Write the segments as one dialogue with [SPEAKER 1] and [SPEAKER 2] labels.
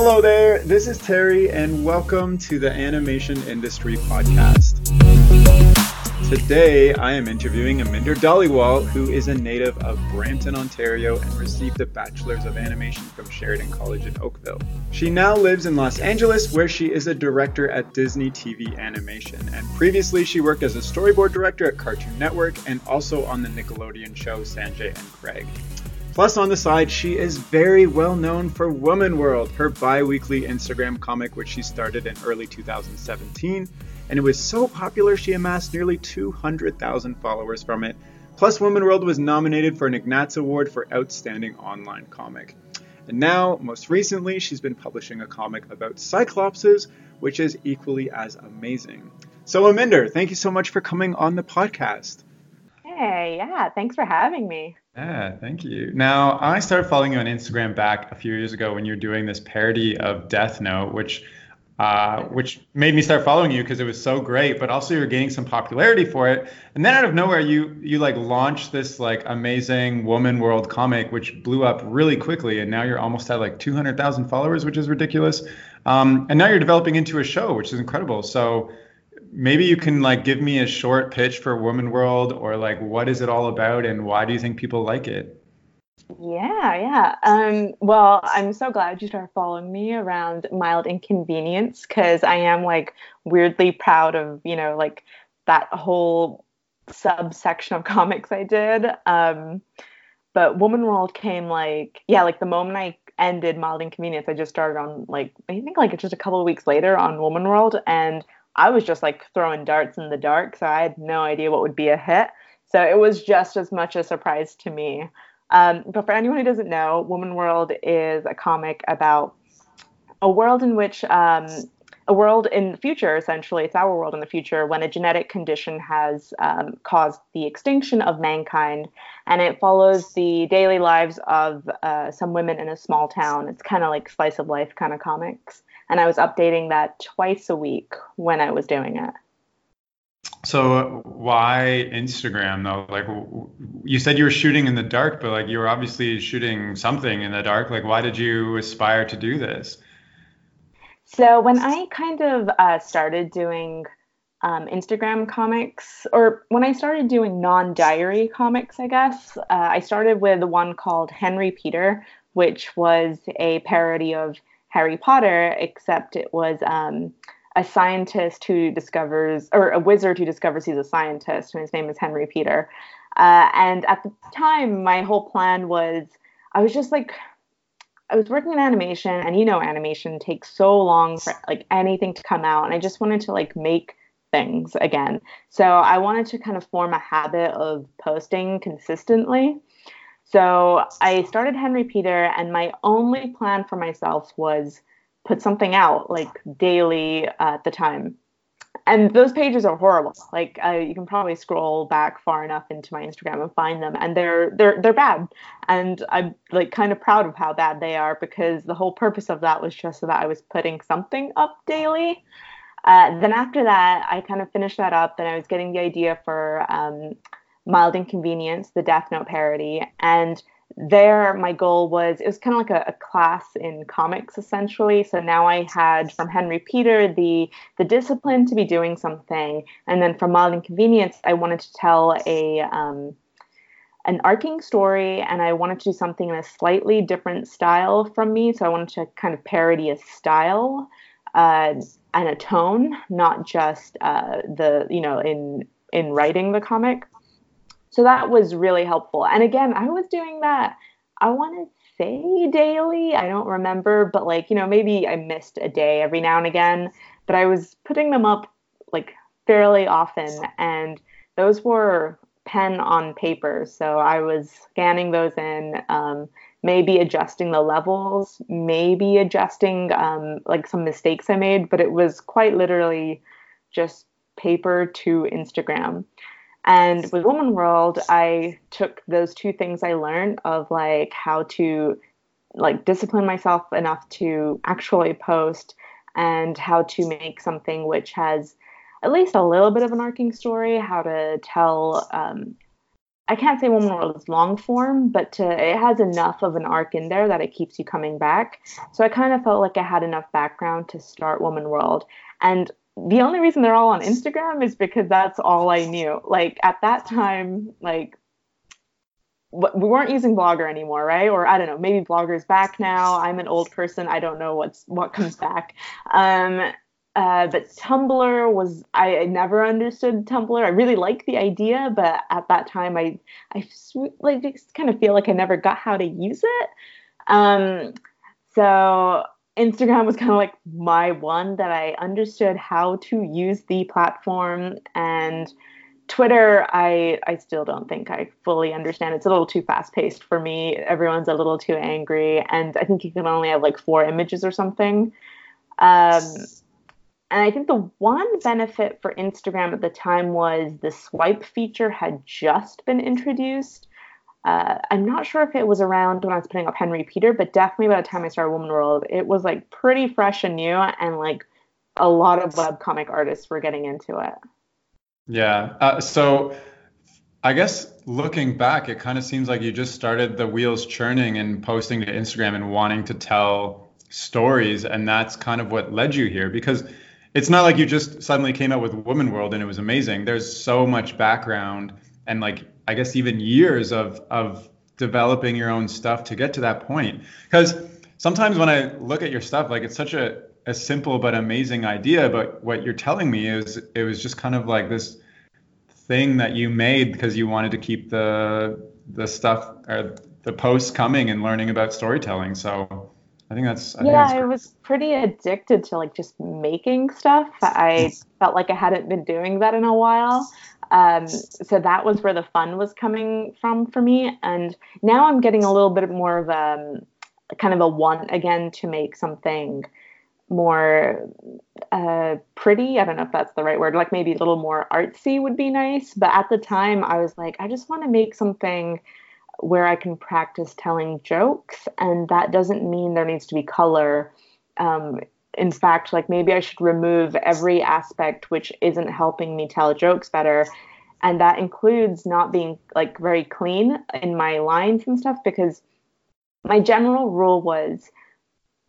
[SPEAKER 1] Hello there, this is Terry, and welcome to the Animation Industry Podcast. Today, I am interviewing Aminder Dhaliwal, who is a native of Brampton, Ontario, and received a Bachelor's of Animation from Sheridan College in Oakville. She now lives in Los Angeles, where she is a director at Disney TV Animation, and previously she worked as a storyboard director at Cartoon Network and also on the Nickelodeon show Sanjay and Craig. Plus, on the side, she is very well known for Woman World, her bi weekly Instagram comic, which she started in early 2017. And it was so popular, she amassed nearly 200,000 followers from it. Plus, Woman World was nominated for an Ignatz Award for Outstanding Online Comic. And now, most recently, she's been publishing a comic about Cyclopses, which is equally as amazing. So, Aminder, thank you so much for coming on the podcast.
[SPEAKER 2] Hey, yeah, thanks for having me.
[SPEAKER 1] Yeah, thank you. Now, I started following you on Instagram back a few years ago when you were doing this parody of Death Note, which uh, which made me start following you because it was so great. But also, you were gaining some popularity for it. And then out of nowhere, you you like launched this like amazing Woman World comic, which blew up really quickly. And now you're almost at like 200,000 followers, which is ridiculous. Um, and now you're developing into a show, which is incredible. So maybe you can like give me a short pitch for Woman World or like what is it all about and why do you think people like it?
[SPEAKER 2] Yeah, yeah. Um, well, I'm so glad you started following me around mild inconvenience because I am like weirdly proud of, you know, like that whole subsection of comics I did. Um, but Woman World came like, yeah, like the moment I ended mild inconvenience, I just started on like, I think like just a couple of weeks later on Woman World. And I was just like throwing darts in the dark, so I had no idea what would be a hit. So it was just as much a surprise to me. Um, but for anyone who doesn't know, Woman World is a comic about a world in which um, a world in the future, essentially, it's our world in the future, when a genetic condition has um, caused the extinction of mankind. And it follows the daily lives of uh, some women in a small town. It's kind of like slice of life kind of comics and I was updating that twice a week when I was doing it.
[SPEAKER 1] So why Instagram though? Like you said you were shooting in the dark, but like you were obviously shooting something in the dark. Like why did you aspire to do this?
[SPEAKER 2] So when I kind of uh, started doing um, Instagram comics, or when I started doing non-diary comics, I guess uh, I started with one called Henry Peter, which was a parody of Harry Potter, except it was um, a scientist who discovers, or a wizard who discovers he's a scientist, and his name is Henry Peter. Uh, and at the time, my whole plan was I was just like, I was working in animation, and you know, animation takes so long for like anything to come out, and I just wanted to like make things again. So I wanted to kind of form a habit of posting consistently. So I started Henry Peter, and my only plan for myself was put something out like daily uh, at the time. And those pages are horrible. Like uh, you can probably scroll back far enough into my Instagram and find them, and they're they're they're bad. And I'm like kind of proud of how bad they are because the whole purpose of that was just so that I was putting something up daily. Uh, then after that, I kind of finished that up, and I was getting the idea for um, Mild Inconvenience, the Death Note parody. And there, my goal was it was kind of like a, a, class in comics essentially. So now I had from Henry Peter the the discipline to be doing something, and then from Mild Inconvenience, I wanted to tell a um, an arcing story, and I wanted to do something in a slightly different style from me. So I wanted to kind of parody a style uh, and a tone, not just uh, the you know in in writing the comic. So that was really helpful. And again, I was doing that, I want to say daily. I don't remember, but like, you know, maybe I missed a day every now and again, but I was putting them up like fairly often. And those were pen on paper. So I was scanning those in, um, maybe adjusting the levels, maybe adjusting um, like some mistakes I made, but it was quite literally just paper to Instagram. And with Woman World, I took those two things I learned of like how to like discipline myself enough to actually post and how to make something which has at least a little bit of an arcing story, how to tell um, I can't say Woman World is long form, but to, it has enough of an arc in there that it keeps you coming back. So I kind of felt like I had enough background to start Woman World. And the only reason they're all on Instagram is because that's all I knew. Like at that time, like we weren't using Blogger anymore, right? Or I don't know, maybe Blogger's back now. I'm an old person. I don't know what's what comes back. Um, uh, but Tumblr was I, I, never understood Tumblr. I really liked the idea, but at that time I I like just kind of feel like I never got how to use it. Um, so Instagram was kind of like my one that I understood how to use the platform and Twitter, I I still don't think I fully understand. It's a little too fast paced for me. Everyone's a little too angry, and I think you can only have like four images or something. Um, and I think the one benefit for Instagram at the time was the swipe feature had just been introduced. Uh, I'm not sure if it was around when I was putting up Henry Peter, but definitely by the time I started Woman World, it was like pretty fresh and new, and like a lot of webcomic artists were getting into it.
[SPEAKER 1] Yeah. Uh, so I guess looking back, it kind of seems like you just started the wheels churning and posting to Instagram and wanting to tell stories, and that's kind of what led you here because it's not like you just suddenly came out with Woman World and it was amazing. There's so much background and like I guess even years of of developing your own stuff to get to that point. Because sometimes when I look at your stuff, like it's such a a simple but amazing idea, but what you're telling me is it was just kind of like this thing that you made because you wanted to keep the the stuff or the posts coming and learning about storytelling. So I think that's I
[SPEAKER 2] yeah.
[SPEAKER 1] Think
[SPEAKER 2] I was pretty addicted to like just making stuff. I felt like I hadn't been doing that in a while. Um, so that was where the fun was coming from for me. And now I'm getting a little bit more of a um, kind of a want again to make something more uh, pretty. I don't know if that's the right word. Like maybe a little more artsy would be nice. But at the time, I was like, I just want to make something where I can practice telling jokes, and that doesn't mean there needs to be color. Um, in fact, like maybe I should remove every aspect which isn't helping me tell jokes better. And that includes not being like very clean in my lines and stuff because my general rule was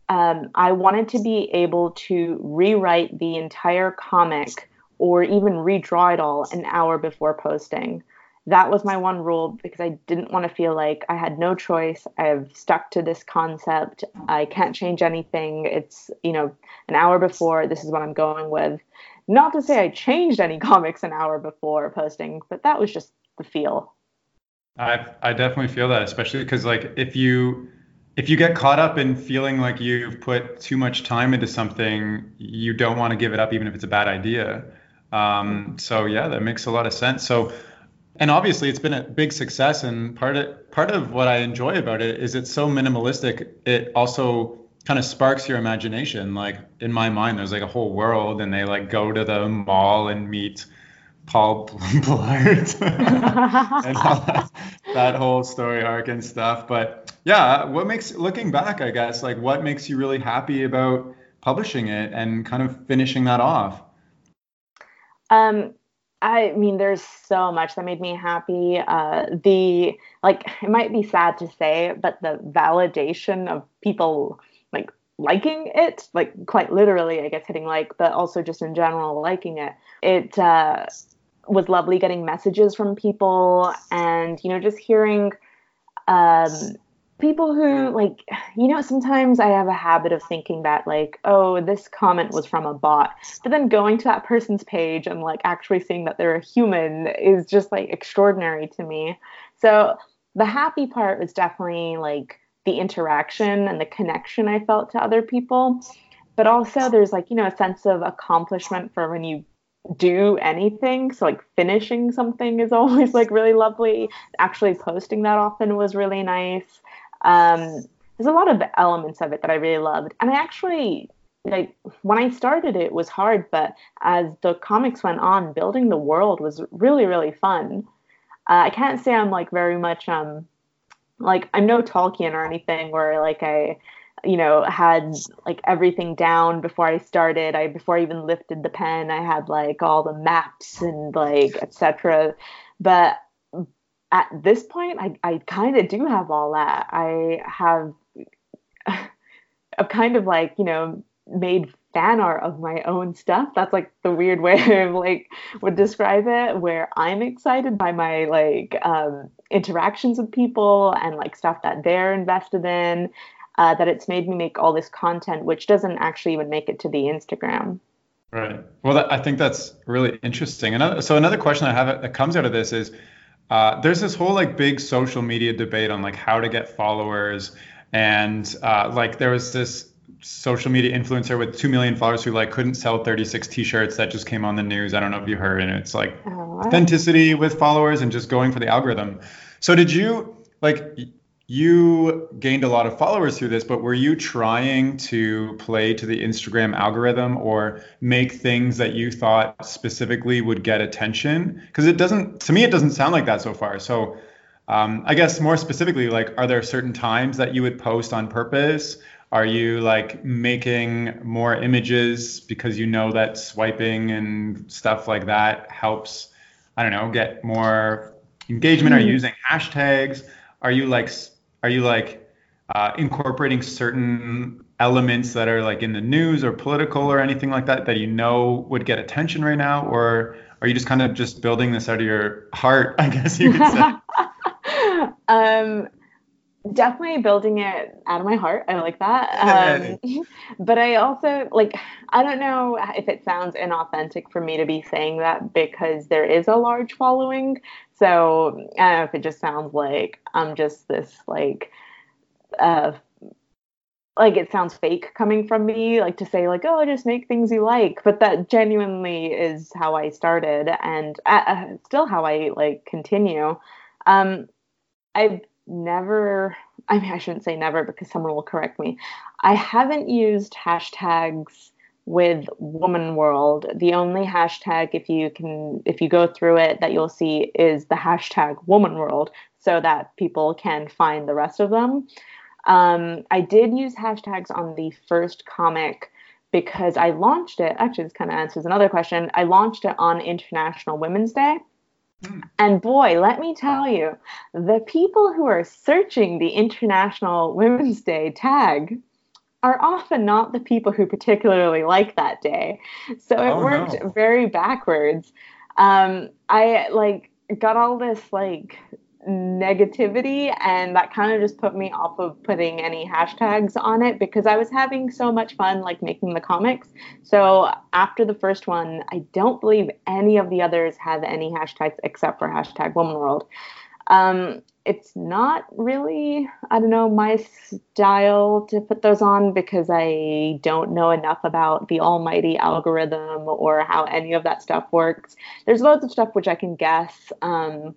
[SPEAKER 2] um, I wanted to be able to rewrite the entire comic or even redraw it all an hour before posting that was my one rule because I didn't want to feel like I had no choice. I've stuck to this concept. I can't change anything. It's, you know, an hour before, this is what I'm going with. Not to say I changed any comics an hour before posting, but that was just the feel.
[SPEAKER 1] I I definitely feel that, especially because like if you if you get caught up in feeling like you've put too much time into something, you don't want to give it up, even if it's a bad idea. Um, so yeah, that makes a lot of sense. So and obviously it's been a big success and part of part of what i enjoy about it is it's so minimalistic it also kind of sparks your imagination. Like in my mind there's like a whole world and they like go to the mall and meet paul blart and that, that whole story arc and stuff. But yeah what makes looking back i guess like what makes you really happy about publishing it and kind of finishing that off?
[SPEAKER 2] Um I mean, there's so much that made me happy. Uh, the like, it might be sad to say, but the validation of people like liking it, like quite literally, I guess, hitting like, but also just in general liking it. It uh, was lovely getting messages from people, and you know, just hearing um, people who like you know sometimes i have a habit of thinking that like oh this comment was from a bot but then going to that person's page and like actually seeing that they're a human is just like extraordinary to me. So the happy part was definitely like the interaction and the connection i felt to other people but also there's like you know a sense of accomplishment for when you do anything. So like finishing something is always like really lovely. Actually posting that often was really nice um, there's a lot of elements of it that I really loved, and I actually like when I started it was hard, but as the comics went on, building the world was really really fun. Uh, I can't say I'm like very much um like I'm no Tolkien or anything where like I you know had like everything down before I started. I before I even lifted the pen, I had like all the maps and like etc. But at this point, I, I kind of do have all that. I have a kind of like, you know, made fan art of my own stuff. That's like the weird way of like would describe it, where I'm excited by my like um, interactions with people and like stuff that they're invested in. Uh, that it's made me make all this content, which doesn't actually even make it to the Instagram.
[SPEAKER 1] Right. Well, that, I think that's really interesting. Another, so another question I have that comes out of this is, uh, there's this whole like big social media debate on like how to get followers, and uh, like there was this social media influencer with 2 million followers who like couldn't sell 36 t-shirts that just came on the news. I don't know if you heard. And it's like oh, authenticity with followers and just going for the algorithm. So did you like you gained a lot of followers through this but were you trying to play to the instagram algorithm or make things that you thought specifically would get attention because it doesn't to me it doesn't sound like that so far so um, i guess more specifically like are there certain times that you would post on purpose are you like making more images because you know that swiping and stuff like that helps, I don't know, get more engagement? Are you hmm. using hashtags? Are you like, are you like uh, incorporating certain elements that are like in the news or political or anything like that that you know would get attention right now? Or are you just kind of just building this out of your heart, I guess you could say?
[SPEAKER 2] um, definitely building it out of my heart. I like that. Um, but I also like, I don't know if it sounds inauthentic for me to be saying that because there is a large following. So I don't know if it just sounds like I'm just this like, uh, like it sounds fake coming from me, like to say like, oh, just make things you like. But that genuinely is how I started, and uh, uh still how I like continue. Um, I've never I mean I shouldn't say never because someone will correct me. I haven't used hashtags with woman world. The only hashtag if you can if you go through it that you'll see is the hashtag woman world so that people can find the rest of them. Um, I did use hashtags on the first comic because I launched it. Actually, this kind of answers another question. I launched it on International Women's Day. And boy, let me tell you, the people who are searching the International Women's Day tag are often not the people who particularly like that day. So it oh, worked no. very backwards. Um, I like got all this like negativity and that kind of just put me off of putting any hashtags on it because I was having so much fun like making the comics. So after the first one, I don't believe any of the others have any hashtags except for hashtag woman world. Um, it's not really, I don't know, my style to put those on because I don't know enough about the almighty algorithm or how any of that stuff works. There's loads of stuff which I can guess. Um,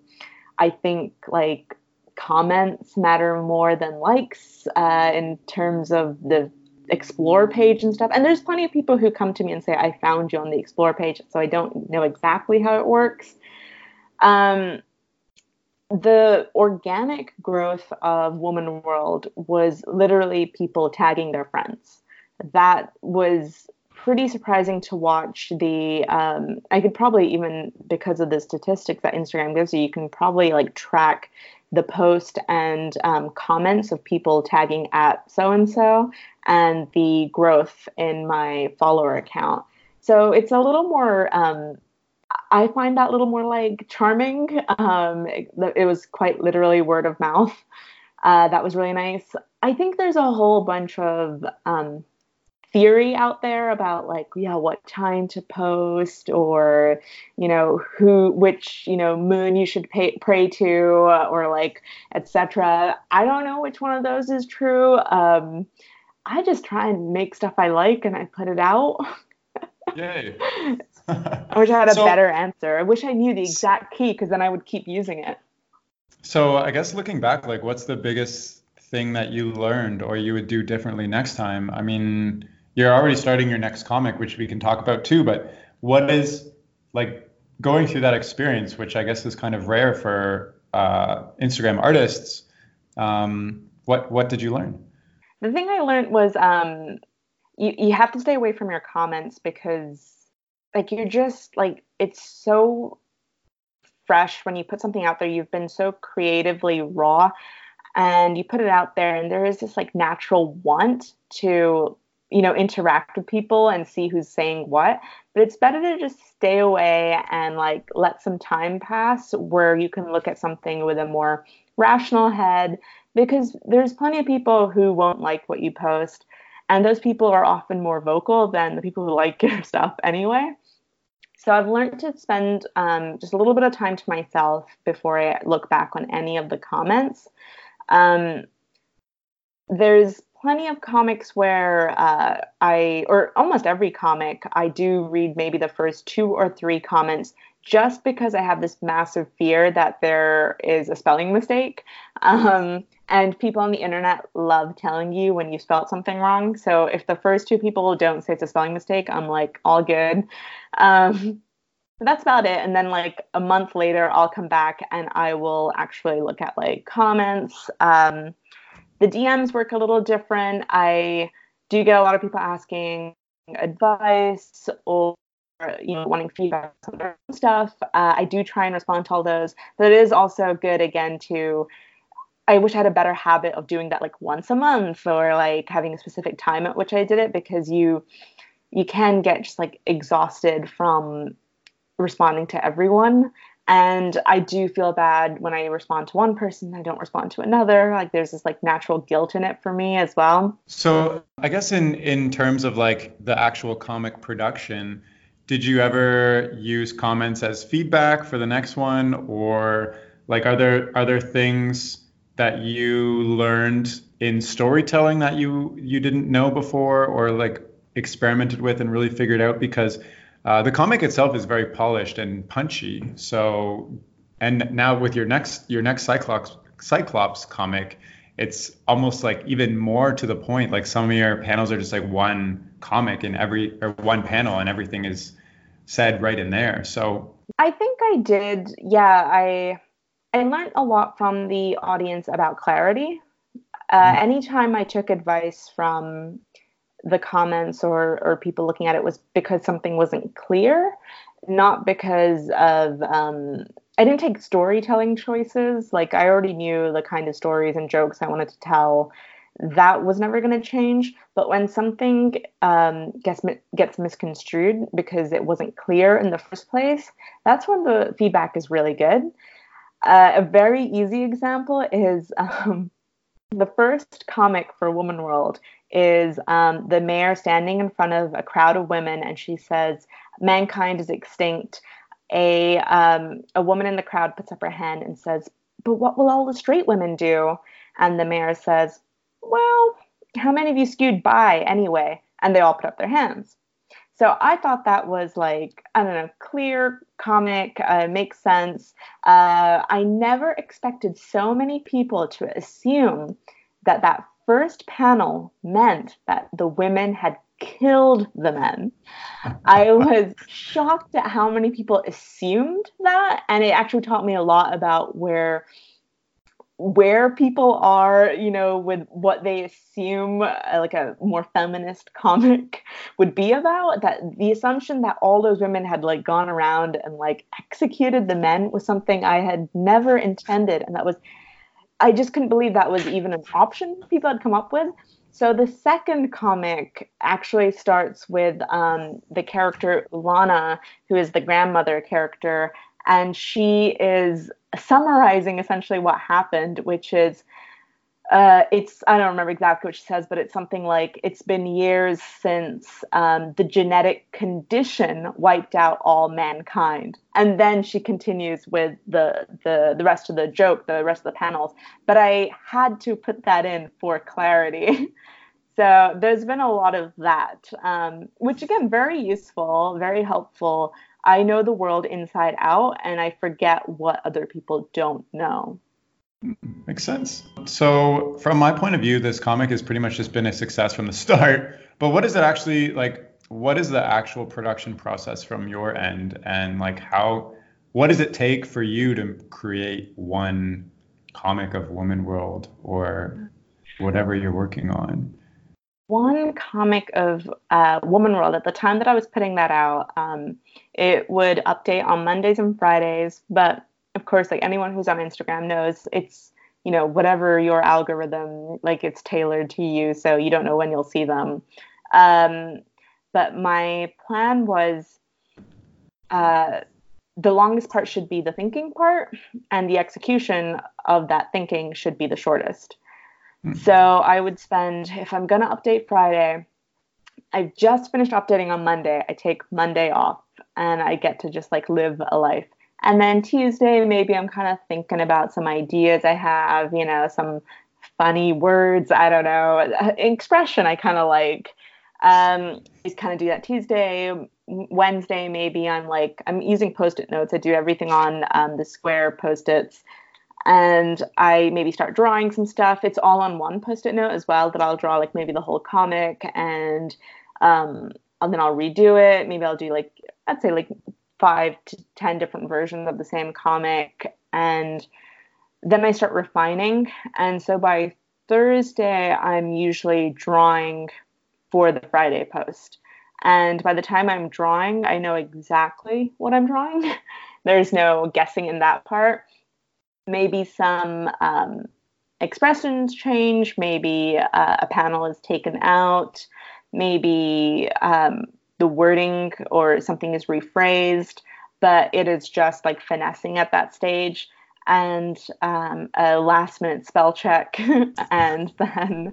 [SPEAKER 2] I think like comments matter more than likes uh, in terms of the explore page and stuff. And there's plenty of people who come to me and say, I found you on the explore page. So I don't know exactly how it works. Um, the organic growth of Woman World was literally people tagging their friends. That was pretty surprising to watch the um, i could probably even because of the statistics that instagram gives you you can probably like track the post and um, comments of people tagging at so and so and the growth in my follower account. So it's a little more um, i find that a little more like charming. Um, it, it, was quite literally word of mouth. Uh, that was really nice. I think there's a whole bunch of um, theory out there about like yeah what time to post or you know who which you know moon you should pay, pray to or like etc i don't know which one of those is true. Um i just try and make stuff i like and i put it out.
[SPEAKER 1] Yay.
[SPEAKER 2] I wish i had a so, better answer. I wish i knew the exact key because then i would keep using it.
[SPEAKER 1] So i guess looking back like what's the biggest thing that you learned or you would do differently next time? I mean you're already starting your next comic, which we can talk about too. But what is like going through that experience, which I guess is kind of rare for uh, Instagram artists? Um, what what did you learn?
[SPEAKER 2] The thing I learned was um, you you have to stay away from your comments because like you're just like it's so fresh when you put something out there you've been so creatively raw and you put it out there and there is this like natural want to you know interact with people and see who's saying what but it's better to just stay away and like let some time pass where you can look at something with a more rational head because there's plenty of people who won't like what you post and those people are often more vocal than the people who like your stuff anyway so I've learned to spend um, just a little bit of time to myself before I look back on any of the comments. Um, there's plenty of comics where uh, I, or almost every comic, I do read maybe the first two or three comments just because I have this massive fear that there is a spelling mistake. Um, and people on the internet love telling you when you spelled something wrong. So if the first two people don't say it's a spelling mistake, I'm like, all good. Um, but that's about it. And then like a month later, I'll come back and I will actually look at like comments. Um, the DMs work a little different. I do get a lot of people asking advice or you know wanting feedback on their stuff. Uh, I do try and respond to all those, but it is also good again to. I wish I had a better habit of doing that like once a month or like having a specific time at which I did it because you you can get just like exhausted from responding to everyone and i do feel bad when i respond to one person i don't respond to another. Like there's this like natural guilt in it for me as well.
[SPEAKER 1] So i guess in in terms of like the actual comic production did you ever use comments as feedback for the next one? Or like are there are there things that you learned in storytelling that you you didn't know before or like experimented with and really figured out? Because uh, the comic itself is very polished and punchy. So, and now with your next your next Cyclops Cyclops comic, it's almost like even more to the point. Like some of your panels are just like one comic in every or one panel, and everything is said right in there. So
[SPEAKER 2] I think I did. Yeah, I I learned a lot from the audience about clarity. Uh, mm-hmm. Anytime I took advice from the comments or or people looking at it was because something wasn't clear, not because of um, I didn't take storytelling choices. Like I already knew the kind of stories and jokes I wanted to tell. That was never going to change. But when something um, gets gets misconstrued because it wasn't clear in the first place, that's when the feedback is really good. Uh, a very easy example is um, the first comic for Woman World is um, the mayor standing in front of a crowd of women and she says, Mankind is extinct. A, um, a woman in the crowd puts up her hand and says, But what will all the straight women do? And the mayor says, Well, how many of you skewed bi anyway? And they all put up their hands. So I thought that was like, I don't know, clear comic, uh, makes sense. Uh, I never expected so many people to assume that that first panel meant that the women had killed the men. I was shocked at how many people assumed that, and it actually taught me a lot about where where people are, you know, with what they assume uh, like a more feminist comic would be about. That the assumption that all those women had like gone around and like executed the men was something I had never intended, and that was I just couldn't believe that was even an option people had come up with. So the second comic actually starts with um, the character Lana, who is the grandmother character, and she is summarizing essentially what happened, which is uh, it's I don't remember exactly what she says, but it's something like it's been years since um, the genetic condition wiped out all mankind, and then she continues with the the the rest of the joke, the rest of the panels. But I had to put that in for clarity. so there's been a lot of that, um, which again very useful, very helpful. I know the world inside out, and I forget what other people don't know.
[SPEAKER 1] Makes sense. So, from my point of view, this comic has pretty much just been a success from the start. But what is it actually like? What is the actual production process from your end, and like how? What does it take for you to create one comic of Woman World or whatever you're working on?
[SPEAKER 2] One comic of uh, Woman World at the time that I was putting that out, um, it would update on Mondays and Fridays, but of course, like anyone who's on Instagram knows, it's you know whatever your algorithm like it's tailored to you, so you don't know when you'll see them. Um, but my plan was. Uh, the longest part should be the thinking part, and the execution of that thinking should be the shortest. Mm. So I would spend, if I'm going to update Friday, I've just finished updating on Monday. I take Monday off and I get to just like live a life. And then Tuesday, maybe I'm kind of thinking about some ideas I have, you know, some funny words, I don't know, expression I kind of like. Um, just kind of do that Tuesday. Wednesday, maybe I'm like, I'm using post it notes. I do everything on um, the square post its. And I maybe start drawing some stuff. It's all on one post it note as well that I'll draw like maybe the whole comic and um, and then I'll redo it. Maybe I'll do like, I'd say like five to 10 different versions of the same comic. And then I start refining. And so by Thursday, I'm usually drawing for the Friday post. And by the time I'm drawing, I know exactly what I'm drawing. There's no guessing in that part. Maybe some um, expressions change, maybe uh, a panel is taken out, maybe um, the wording or something is rephrased, but it is just like finessing at that stage and um, a last minute spell check and then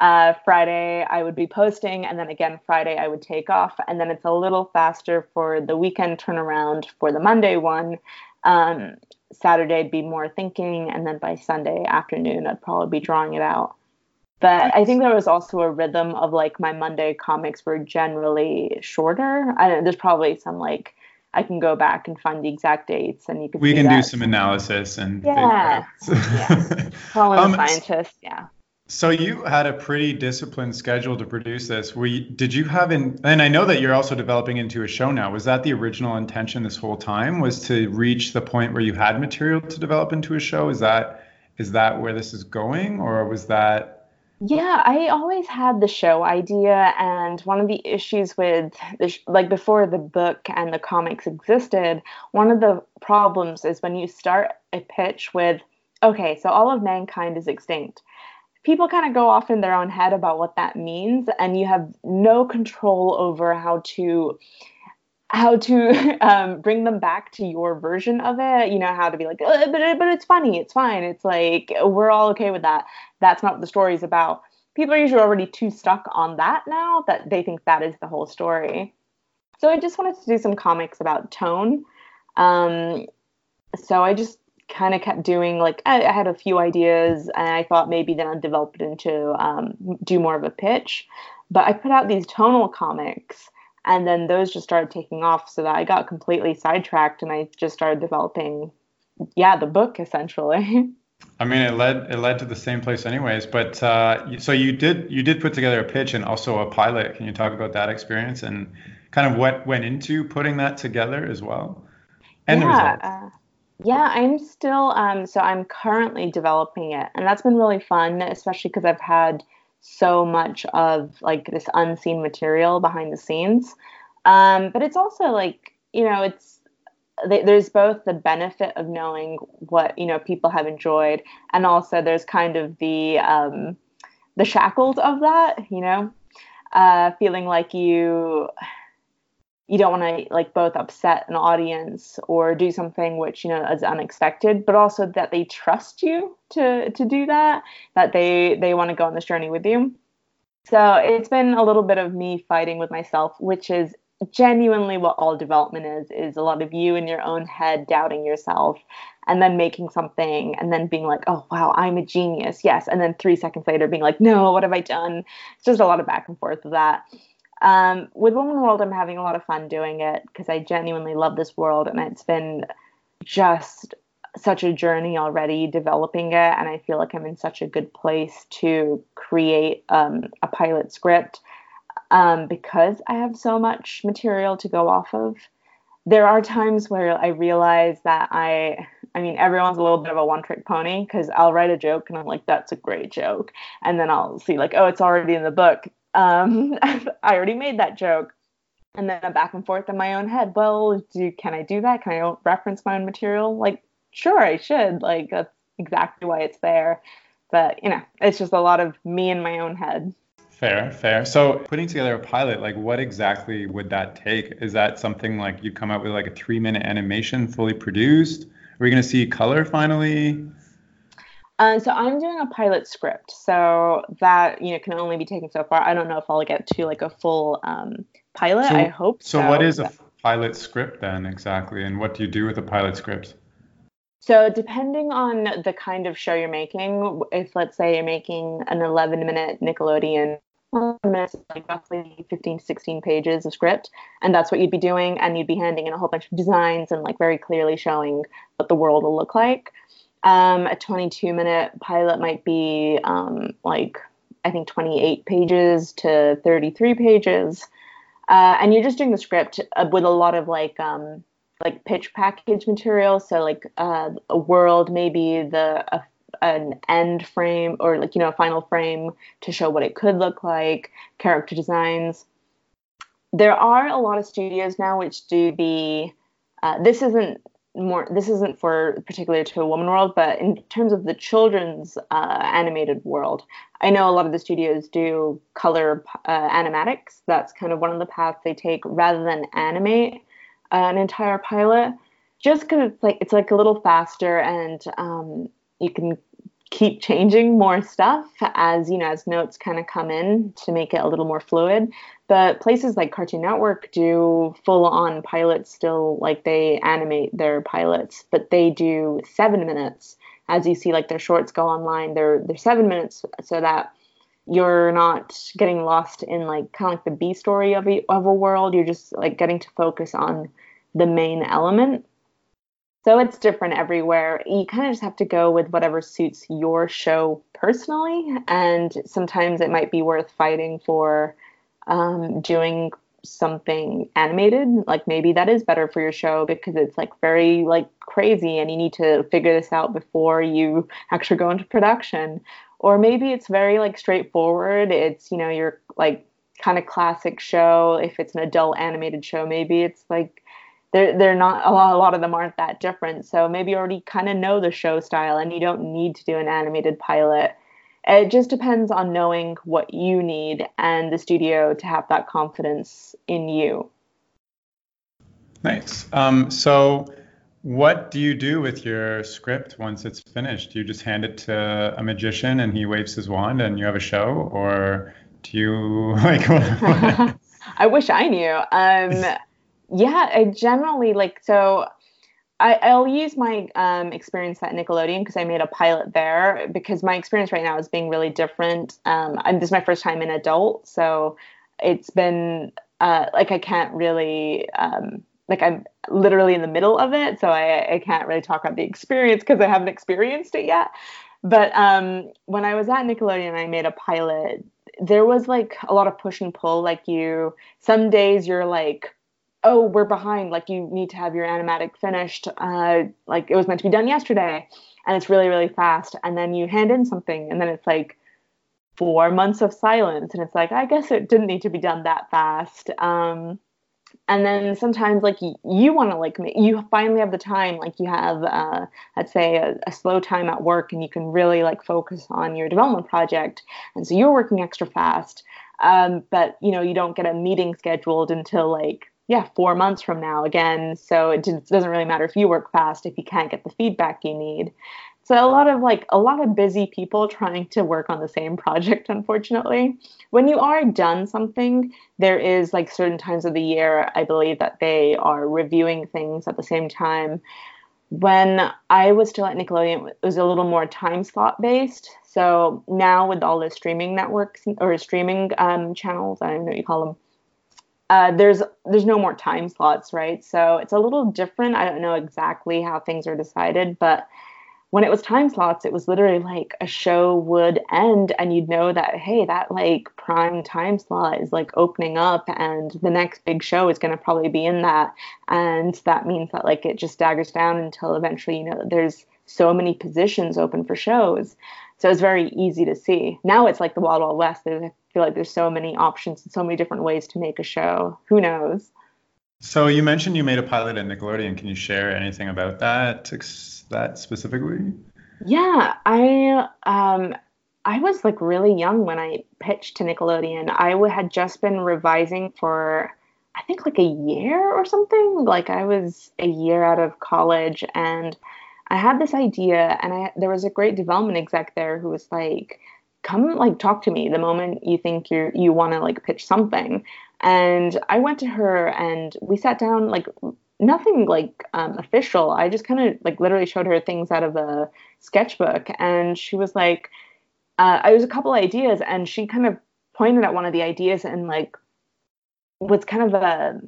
[SPEAKER 2] uh, Friday, I would be posting, and then again, Friday, I would take off. And then it's a little faster for the weekend turnaround for the Monday one. Um, Saturday, be more thinking, and then by Sunday afternoon, I'd probably be drawing it out. But I think there was also a rhythm of like my Monday comics were generally shorter. I there's probably some like I can go back and find the exact dates, and you can.
[SPEAKER 1] We can
[SPEAKER 2] that.
[SPEAKER 1] do some analysis and.
[SPEAKER 2] Yeah. yeah. Well, um, scientist. Yeah.
[SPEAKER 1] So you had a pretty disciplined schedule to produce this. We did you have in and I know that you're also developing into a show now. Was that the original intention this whole time was to reach the point where you had material to develop into a show? Is that is that where this is going or was that
[SPEAKER 2] yeah, I always had the show idea, and one of the issues with the sh- like before the book and the comics existed, one of the problems is when you start a pitch with, okay, so all of mankind is extinct. People kind of go off in their own head about what that means and you have no control over how to how to um, bring them back to your version of it you know how to be like uh, but, but it's funny it's fine it's like we're all okay with that. That's not what the story is about. People are usually already too stuck on that now that they think that is the whole story. So i just wanted to do some comics about tone. Um, so i just kind of kept doing like I, I, had a few ideas and I thought maybe then I'd develop it into um, do more of a pitch. But I put out these tonal comics and then those just started taking off so that I got completely sidetracked and I just started developing yeah, the book essentially.
[SPEAKER 1] I mean, it led it led to the same place, anyways. But uh, so you did you did put together a pitch and also a pilot. Can you talk about that experience and kind of what went into putting that together as well?
[SPEAKER 2] And yeah, the results. Uh, yeah, I'm still um, so I'm currently developing it, and that's been really fun, especially because I've had so much of like this unseen material behind the scenes. Um, but it's also like you know, it's there's both the benefit of knowing what you know people have enjoyed, and also there's kind of the um, the shackles of that, you know, uh, feeling like you you don't want to like both upset an audience or do something which you know is unexpected but also that they trust you to to do that that they they want to go on this journey with you. So it's been a little bit of me fighting with myself which is genuinely what all development is is a lot of you in your own head doubting yourself and then making something and then being like oh wow i'm a genius. Yes and then three seconds later being like no what have i done? It's just a lot of back and forth of that um, with Woman World, I'm having a lot of fun doing it because I genuinely love this world, and it's been just such a journey already developing it. And I feel like I'm in such a good place to create um, a pilot script um, because I have so much material to go off of. There are times where I realize that I, I mean, everyone's a little bit of a one trick pony because I'll write a joke and I'm like, that's a great joke. And then I'll see, like, oh, it's already in the book um, I already made that joke. And then a back and forth in my own head. Well, do can I do that? Can I reference my own material? Like, sure, I should. Like, that's exactly why it's there. But, you know, it's just a lot of me in my own head.
[SPEAKER 1] Fair, fair. So putting together a pilot, like what exactly would that take? Is that something like you'd come out with like a three minute animation fully produced? Are we going to see color finally?
[SPEAKER 2] Uh, so I'm doing a pilot script, so that you know can only be taken so far. I don't know if I'll get to like a full um, pilot. So, I hope.
[SPEAKER 1] So, so what is a pilot script then exactly, and what do you do with a pilot script?
[SPEAKER 2] So depending on the kind of show you're making, if let's say you're making an 11 minute Nickelodeon minutes, like roughly 15 16 pages of script, and that's what you'd be doing, and you'd be handing in a whole bunch of designs and like very clearly showing what the world will look like. Um, a 22 minute pilot might be um, like I think 28 pages to 33 pages, uh, and you're just doing the script uh, with a lot of like um, like pitch package material. So like uh, a world, maybe the a an end frame or like you know a final frame to show what it could look like character designs there are a lot of studios now which do the uh, this isn't more this isn't for particular to a woman world but in terms of the children's uh, animated world i know a lot of the studios do color uh, animatics. That's kind of one of the paths they take rather than animate uh, an entire pilot. Just because it's like it's like a little faster and um, you can keep changing more stuff as you know as notes kind of come in to make it a little more fluid but places like cartoon network do full on pilots still like they animate their pilots but they do seven minutes as you see like their shorts go online they're they're seven minutes so that you're not getting lost in like kind of like the b story of a, of a world you're just like getting to focus on the main element so it's different everywhere. You kind of just have to go with whatever suits your show personally. And sometimes it might be worth fighting for um, doing something animated. Like maybe that is better for your show because it's like very like crazy and you need to figure this out before you actually go into production. Or maybe it's very like straightforward. It's, you know, your like kind of classic show. If it's an adult animated show, maybe it's like they're they're not a lot, a lot of them aren't that different. So maybe you already kind of know the show style and you don't need to do an animated pilot. It just depends on knowing what you need and the studio to have that confidence in you.
[SPEAKER 1] Nice. Um, so, what do you do with your script once it's finished? Do you just hand it to a magician and he waves his wand and you have a show, or do you like?
[SPEAKER 2] I wish I knew. Um, yeah, I generally like so. I, will use my um, experience at Nickelodeon because I made a pilot there. Because my experience right now is being really different. Um, I'm, this is my first time in adult, so it's been uh, like I can't really um, like I'm literally in the middle of it, so I, I can't really talk about the experience because I haven't experienced it yet. But um, when I was at Nickelodeon, I made a pilot. There was like a lot of push and pull. Like you, some days you're like oh, we're behind. Like you need to have your animatic finished. Uh, like it was meant to be done yesterday, and it's really really fast. And then you hand in something, and then it's like four months of silence, and it's like I guess it didn't need to be done that fast. Um, and then sometimes like you, want to like you finally have the time like you have uh, let's say a, a, slow time at work and you can really like focus on your development project and so you're working extra fast um, but you know you don't get a meeting scheduled until like yeah, four months from now again. So it doesn't really matter if you work fast if you can't get the feedback you need. So a lot of like a lot of busy people trying to work on the same project, unfortunately. When you are done something, there is like certain times of the year, I believe that they are reviewing things at the same time. When I was still at Nickelodeon, it was a little more time slot based. So now with all the streaming networks or streaming um, channels, I don't know what you call them, uh, there's there's no more time slots, right? So it's a little different. I don't know exactly how things are decided, but when it was time slots, it was literally like a show would end and you'd know that, hey, that like prime time slot is like opening up and the next big show is going to probably be in that. And that means that like it just staggers down until eventually, you know, there's so many positions open for shows. So it's very easy to see. Now it's like the Wild Wild West. There's, I feel like there's so many options and so many different ways to make a show. Who knows?
[SPEAKER 1] So you mentioned you made a pilot at Nickelodeon. Can you share anything about that that specifically?
[SPEAKER 2] Yeah, I um I was like really young when I pitched to Nickelodeon. I had just been revising for I think like a year or something. Like I was a year out of college and I had this idea and I there was a great development exec there who was like come like talk to me the moment you think you you want to like pitch something. And I went to her and we sat down like nothing like um, official. I just kind of like literally showed her things out of a sketchbook and she was like uh, I was a couple ideas and she kind of pointed at one of the ideas and like was kind of a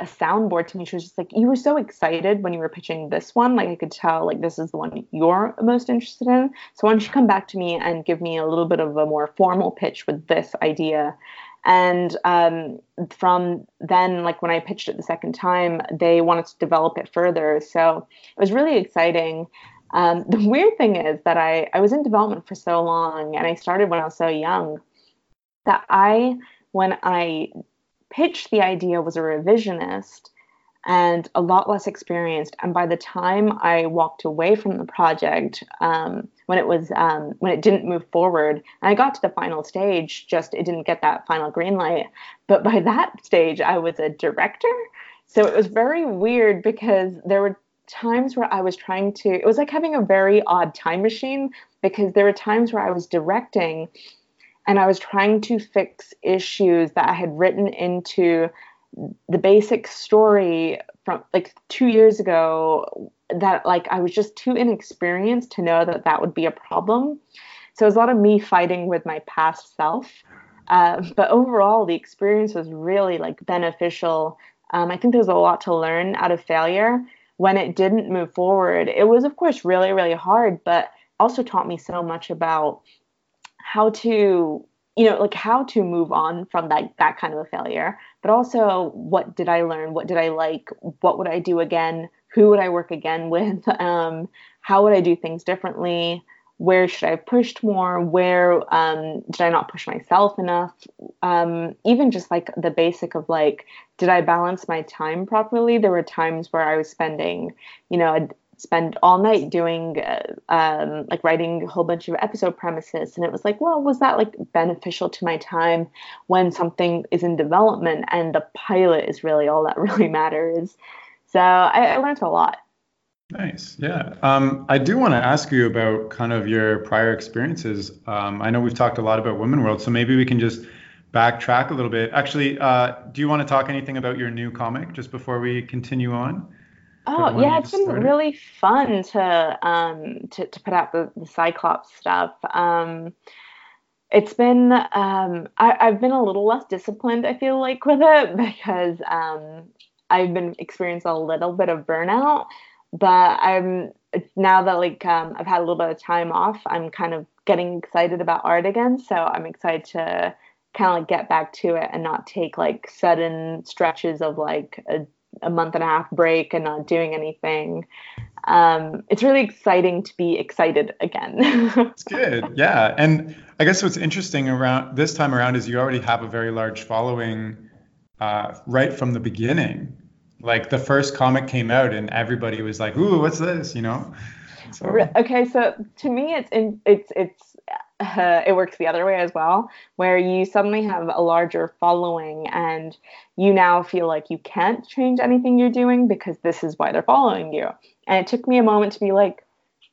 [SPEAKER 2] a soundboard to me. She was just like, "You were so excited when you were pitching this one. Like I could tell, like this is the one you're most interested in. So why don't you come back to me and give me a little bit of a more formal pitch with this idea?" And um, from then, like when I pitched it the second time, they wanted to develop it further. So it was really exciting. Um, the weird thing is that I, I was in development for so long and I started when I was so young that I, when I pitched the idea, was a revisionist and a lot less experienced. And by the time I walked away from the project, um, when it was um, when it didn't move forward, and I got to the final stage, just it didn't get that final green light. But by that stage, I was a director. So it was very weird because there were times where I was trying to, it was like having a very odd time machine because there were times where I was directing and I was trying to fix issues that I had written into the basic story from like two years ago that like I was just too inexperienced to know that that would be a problem. So it was a lot of me fighting with my past self. Uh, but overall, the experience was really like beneficial. Um, I think there's a lot to learn out of failure when it didn't move forward, it was, of course, really, really hard, but also taught me so much about how to you know like how to move on from that that kind of a failure but also what did i learn what did i like what would i do again who would i work again with um, how would i do things differently where should I have pushed more? Where um, did I not push myself enough? Um, even just like the basic of like, did I balance my time properly? There were times where I was spending, you know, spend all night doing uh, um, like writing a whole bunch of episode premises, and it was like, well, was that like beneficial to my time when something is in development and the pilot is really all that really matters? So I, I learned a lot.
[SPEAKER 1] Nice. Yeah. Um, I do want to ask you about kind of your prior experiences. Um, I know we've talked a lot about Woman World, so maybe we can just backtrack a little bit. Actually, uh, do you want to talk anything about your new comic just before we continue on?
[SPEAKER 2] Oh yeah, it's been started? really fun to um, to, to put out the, the Cyclops stuff. Um, it's been um, I, have been a little less disciplined. I feel like with it because um, I've been experiencing a little bit of burnout but I'm now that like um, I've had a little bit of time off, I'm kind of getting excited about art again. So I'm excited to kind of like get back to it and not take like sudden stretches of like a, a month and a half break and not doing anything. Um, it's really exciting to be excited again.
[SPEAKER 1] it's good, yeah. And I guess what's interesting around this time around is you already have a very large following uh, right from the beginning like the first comic came out and everybody was like, "Ooh, what's this?" You know.
[SPEAKER 2] So. Okay, so to me, it's in, it's it's uh, it works the other way as well, where you suddenly have a larger following and you now feel like you can't change anything you're doing because this is why they're following you. And it took me a moment to be like,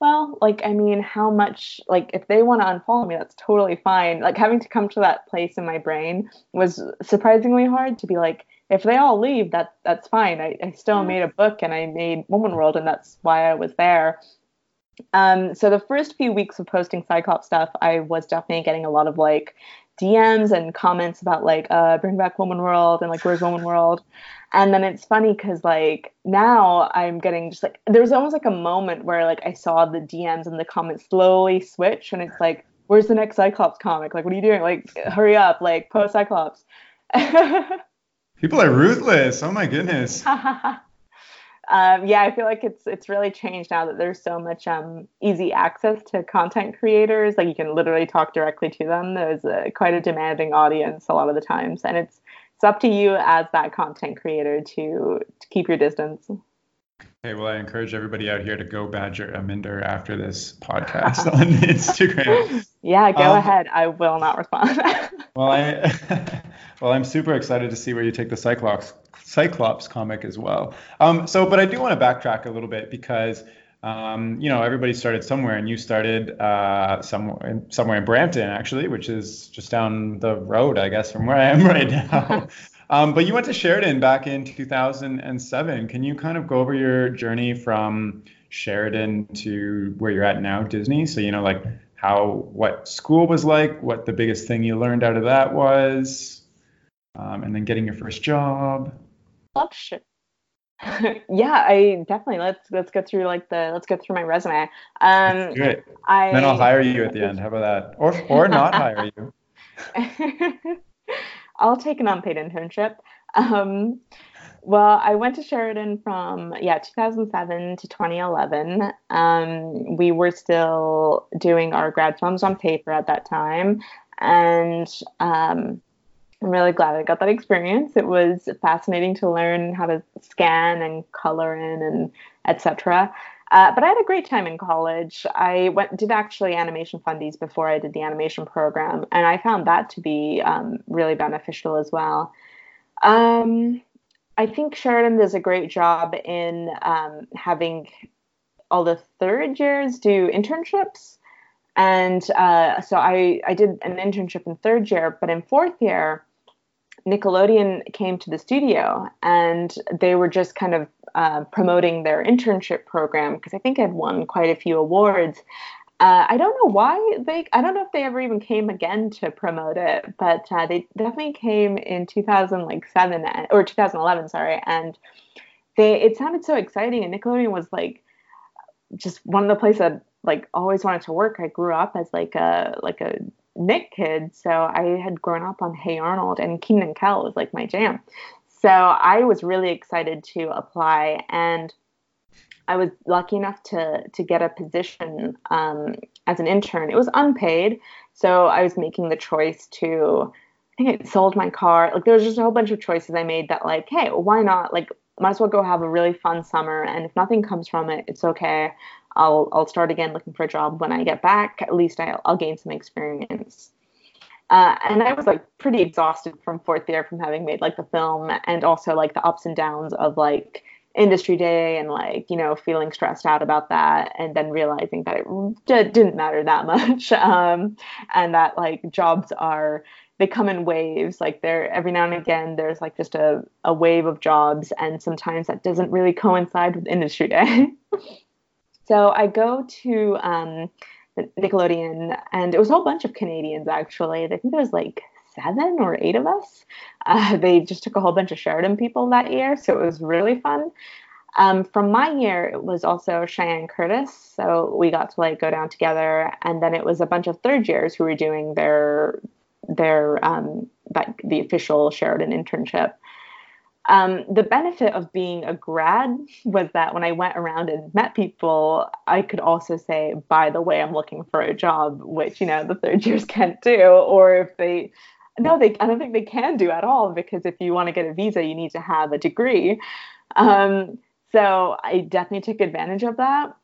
[SPEAKER 2] well, like I mean, how much like if they want to unfollow me, that's totally fine. Like having to come to that place in my brain was surprisingly hard to be like if they all leave, that that's fine. I, I still made a book and I made Woman World, and that's why I was there. Um, so the first few weeks of posting Cyclops stuff, I was definitely getting a lot of like DMs and comments about like uh, bring back Woman World and like where's Woman World. And then it's funny because like now I'm getting just like there's almost like a moment where like I saw the DMs and the comments slowly switch, and it's like where's the next Cyclops comic? Like what are you doing? Like hurry up! Like post Cyclops.
[SPEAKER 1] People are ruthless. Oh my goodness. um,
[SPEAKER 2] yeah, I feel like it's it's really changed now that there's so much um, easy access to content creators. Like you can literally talk directly to them. There's a, quite a demanding audience a lot of the times, and it's it's up to you as that content creator to, to keep your distance.
[SPEAKER 1] Okay, well, I encourage everybody out here to go badger Aminder after this podcast on Instagram.
[SPEAKER 2] Yeah, go um, ahead. I will not respond.
[SPEAKER 1] well, I well, I'm super excited to see where you take the Cyclops Cyclops comic as well. Um, so, but I do want to backtrack a little bit because um, you know, everybody started somewhere, and you started uh, somewhere in, somewhere in Brampton, actually, which is just down the road, I guess, from where I am right now. Um, but you went to Sheridan back in 2007. Can you kind of go over your journey from Sheridan to where you're at now, Disney? So you know, like how what school was like, what the biggest thing you learned out of that was, um, and then getting your first job.
[SPEAKER 2] Love shit. yeah, I definitely let's let's go through like the let's go through my resume. Um
[SPEAKER 1] Good. I then I'll hire you at the end. How about that? Or or not hire you.
[SPEAKER 2] I'll take an unpaid internship. Um well, I went to Sheridan from yeah 2007 to 2011. Um, we were still doing our grad films on paper at that time, and um, I'm really glad I got that experience. It was fascinating to learn how to scan and color in and etc. Uh, but I had a great time in college. I went did actually animation fundies before I did the animation program, and I found that to be um, really beneficial as well. Um, I think Sheridan does a great job in um, having all the third years do internships. And uh, so I, I did an internship in third year, but in fourth year, Nickelodeon came to the studio and they were just kind of uh, promoting their internship program because I think I'd won quite a few awards. Uh, I don't know why they. I don't know if they ever even came again to promote it, but uh, they definitely came in 2007 or 2011, sorry. And they it sounded so exciting, and Nickelodeon was like just one of the places that like always wanted to work. I grew up as like a like a Nick kid, so I had grown up on Hey Arnold, and Kenan and Kel was like my jam. So I was really excited to apply, and I was lucky enough to to get a position um, as an intern. It was unpaid, so I was making the choice to. I think I sold my car. Like there was just a whole bunch of choices I made that like, hey, why not? Like, might as well go have a really fun summer, and if nothing comes from it, it's okay. I'll I'll start again looking for a job when I get back. At least I'll, I'll gain some experience. Uh, and I was like pretty exhausted from fourth year from having made like the film and also like the ups and downs of like industry day and like you know feeling stressed out about that and then realizing that it d- didn't matter that much um, and that like jobs are they come in waves. Like there every now and again there's like just a, a wave of jobs and sometimes that doesn't really coincide with industry day. So I go to um, Nickelodeon, and it was a whole bunch of Canadians actually. I think there was like seven or eight of us. Uh, they just took a whole bunch of Sheridan people that year, so it was really fun. Um, from my year, it was also Cheyenne Curtis, so we got to like go down together, and then it was a bunch of third years who were doing their their um, like the official Sheridan internship. Um, the benefit of being a grad was that when I went around and met people, I could also say, by the way, I'm looking for a job, which, you know, the third years can't do. Or if they, no, they, I don't think they can do at all because if you want to get a visa, you need to have a degree. Um, so I definitely took advantage of that.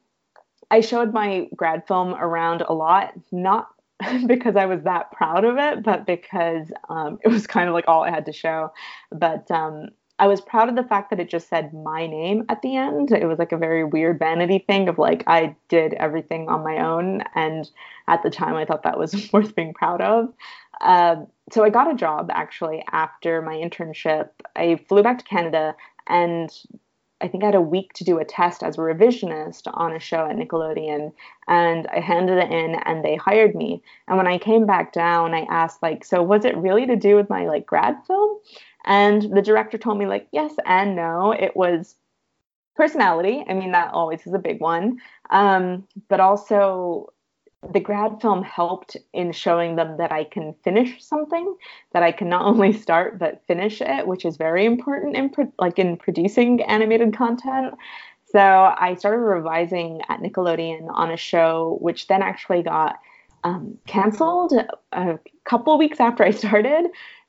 [SPEAKER 2] I showed my grad film around a lot, not because I was that proud of it, but because um, it was kind of like all I had to show. But um, I was proud of the fact that it just said my name at the end. It was like a very weird vanity thing of like I did everything on my own, and at the time I thought that was worth being proud of. Uh, so I got a job actually after my internship. I flew back to Canada and I think I had a week to do a test as a revisionist on a show at Nickelodeon, and I handed it in, and they hired me. And when I came back down, I asked like, "So was it really to do with my like grad film?" And the director told me, like, yes and no. It was personality. I mean, that always is a big one. Um, but also, the grad film helped in showing them that I can finish something, that I can not only start but finish it, which is very important in pro- like in producing animated content. So I started revising at Nickelodeon on a show, which then actually got um, canceled a couple weeks after I started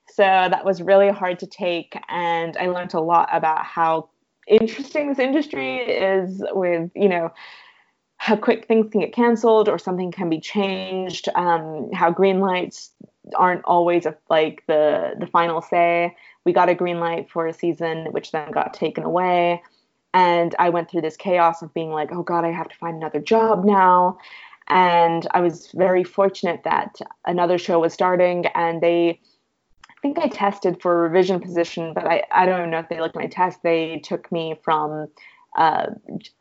[SPEAKER 2] So that was really hard to take. And I learned a lot about how interesting this industry is with, you know, how quick things can get canceled or something can be changed, um, how green lights aren't always a, like the the final say. We got a green light for a season, which then got taken away, and I went through this chaos of being like, oh god, I have to find another job now. And I was very fortunate that another show was starting, and they think I tested for a revision position, but I, I don't know if they looked at my test. They took me from uh,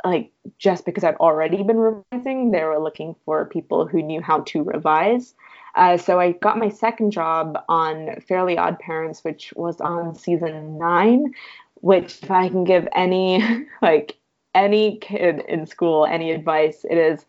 [SPEAKER 2] like just because I'd already been revising, they were looking for people who knew how to revise. Uh, so I got my second job on Fairly Odd Parents, which was on season nine. Which, if I can give any like any kid in school any advice, it is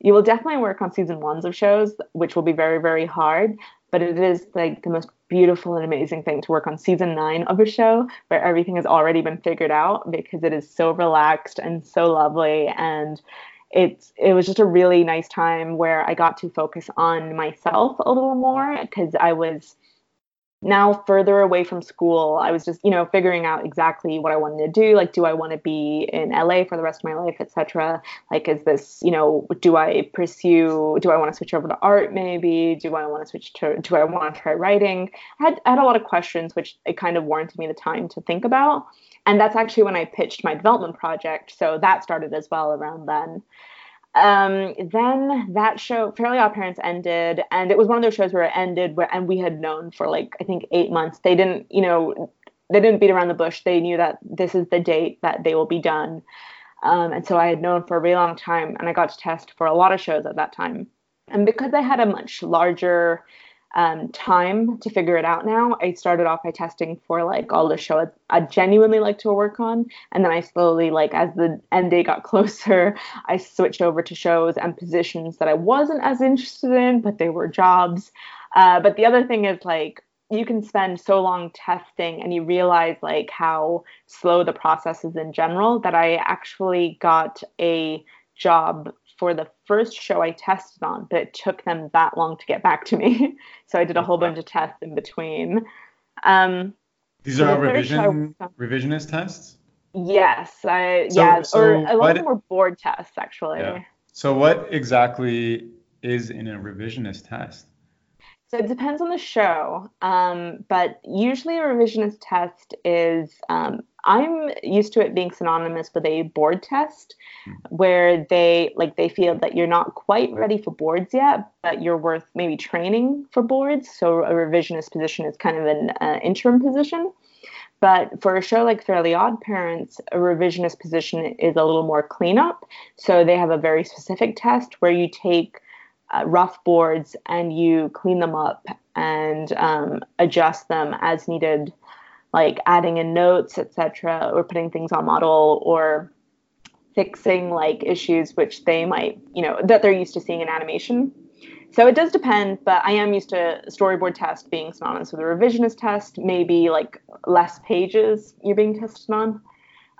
[SPEAKER 2] you will definitely work on season ones of shows, which will be very very hard. But it is like the most beautiful and amazing thing to work on season nine of a show where everything has already been figured out because it is so relaxed and so lovely. And it's it was just a really nice time where I got to focus on myself a little more because I was now further away from school i was just you know figuring out exactly what i wanted to do like do i want to be in la for the rest of my life etc like is this you know do i pursue do i want to switch over to art maybe? Do i want to switch to do i want to try writing? I had, I had a lot of questions which it kind of warranted me the time to think about. And that's actually when i pitched my development project so that started as well around then um, then that show, Fairly Odd Parents, ended, and it was one of those shows where it ended, where, and we had known for like I think eight months. They didn't, you know, they didn't beat around the bush. They knew that this is the date that they will be done, um, and so I had known for a really long time, and I got to test for a lot of shows at that time. And because I had a much larger um, time to figure it out now. I started off by testing for like all the shows I genuinely like to work on, and then I slowly, like as the end day got closer, I switched over to shows and positions that I wasn't as interested in, but they were jobs. Uh, but the other thing is like you can spend so long testing and you realize like how slow the process is in general that I actually got a job for the first show I tested on, but it took them that long to get back to me. so I did a whole bunch of tests in between. Um,
[SPEAKER 1] These are all revision revisionist tests.
[SPEAKER 2] Yes, I so, yeah, so or a lot of them were board tests actually. Yeah.
[SPEAKER 1] So what exactly is in a revisionist test?
[SPEAKER 2] So it depends on the show, um, but usually a revisionist test is um, I'm used to it being synonymous with a board test mm-hmm. where they like they feel that you're not quite ready for boards yet, but you're worth maybe training for boards. So a revisionist position is kind of an uh, interim position. But for a show like Fairly Odd Parents, a revisionist position is a little more cleanup. So they have a very specific test where you take uh, rough boards and you clean them up and um, adjust them as needed like adding in notes, etc., or putting things on model or fixing like issues which they might, you know, that they're used to seeing in animation. So it does depend, but I am used to storyboard test being synonymous with a revisionist test, maybe like less pages you're being tested on.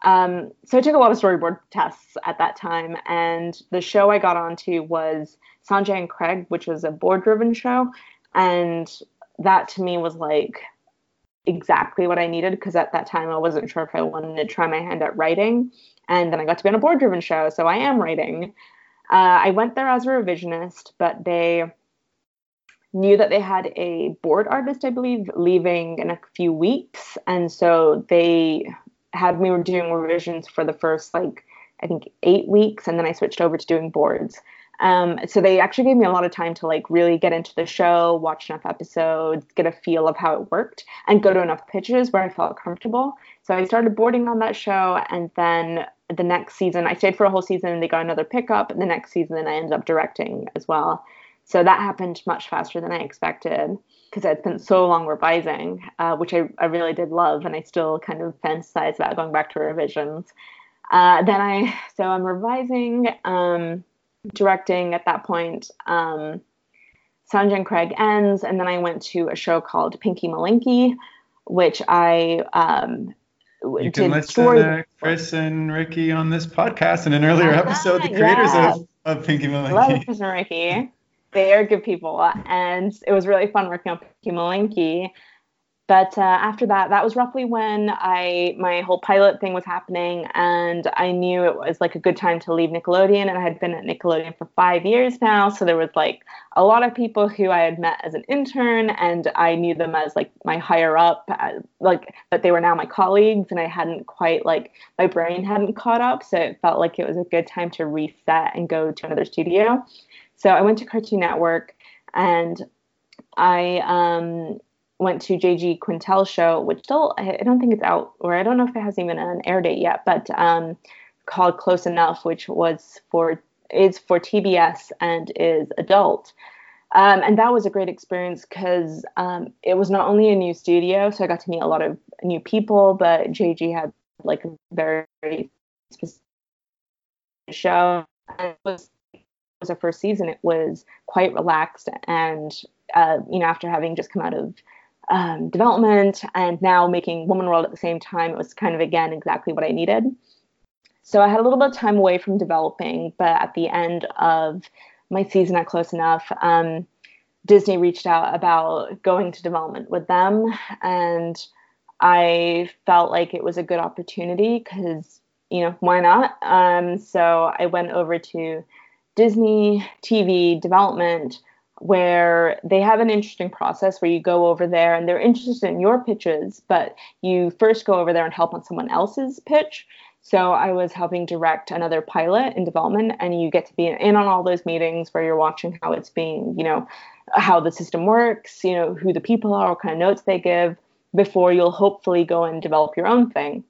[SPEAKER 2] Um, so I took a lot of storyboard tests at that time, and the show I got onto was Sanjay and Craig, which was a board-driven show, and that to me was like exactly what I needed because at that time I wasn't sure if I wanted to try my hand at writing. And then I got to be on a board driven show, so I am writing. Uh, I went there as a revisionist, but they knew that they had a board artist, I believe, leaving in a few weeks. And so they had me doing revisions for the first, like, I think eight weeks. And then I switched over to doing boards. Um, so they actually gave me a lot of time to like really get into the show, watch enough episodes, get a feel of how it worked, and go to enough pitches where I felt comfortable. So I started boarding on that show, and then the next season I stayed for a whole season. And they got another pickup. And the next season I ended up directing as well. So that happened much faster than I expected because I'd spent so long revising, uh, which I, I really did love, and I still kind of fantasize about going back to revisions. Uh, then I so I'm revising. Um, directing at that point. Um, Sanjay and Craig ends, and then I went to a show called Pinky Malinky, which I um,
[SPEAKER 1] you can listen to Chris and Ricky on this podcast in an earlier uh, episode. The creators yes. of, of Pinky Malinky.
[SPEAKER 2] Love Chris and Ricky. They are good people, and it was really fun working on Pinky Malinky. But uh, after that, that was roughly when I my whole pilot thing was happening, and I knew it was like a good time to leave Nickelodeon. And I had been at Nickelodeon for five years now, so there was like a lot of people who I had met as an intern, and I knew them as like my higher up, uh, like but they were now my colleagues, and I hadn't quite like my brain hadn't caught up, so it felt like it was a good time to reset and go to another studio. So I went to Cartoon Network, and I um went to JG Quintel's show, which still I don't think it's out, or I don't know if it has even an air date yet, but um, called Close Enough, which was for is for TBS and is adult. Um, and that was a great experience because um, it was not only a new studio, so I got to meet a lot of new people, but JG had like a very specific show. And it was, it was a first season. It was quite relaxed, and uh, you know, after having just come out of um, development and now making Woman World at the same time, it was kind of again exactly what I needed. So I had a little bit of time away from developing, but at the end of my season at Close Enough, um, Disney reached out about going to development with them, and I felt like it was a good opportunity because you know why not? Um, so I went over to Disney TV development where they have an interesting process where you go over there and they're interested in your pitches, but you first go over there and help on someone else's pitch. So I was helping direct another pilot in development, and you get to be in on all those meetings where you're watching how it's being, you know, how the system works, you know, who the people are, what kind of notes they give, before you'll hopefully go and develop your own thing.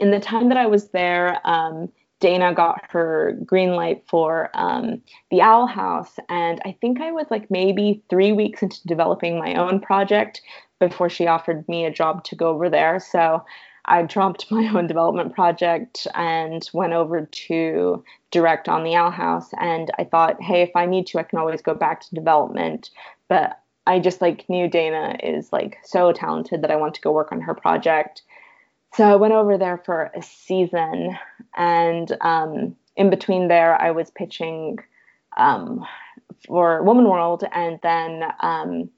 [SPEAKER 2] In the time that I was there, um, Dana got her green light for um, the Owl House, and I think I was like maybe three weeks into developing my own project before she offered me a job to go over there. So I dropped my own development project and went over to direct on the Owl House. And I thought, hey, if I need to, I can always go back to development. But I just like knew Dana is like so talented that I want to go work on her project. So I went over there for a season, and um, in between there, I was pitching um, for Woman World, and then um,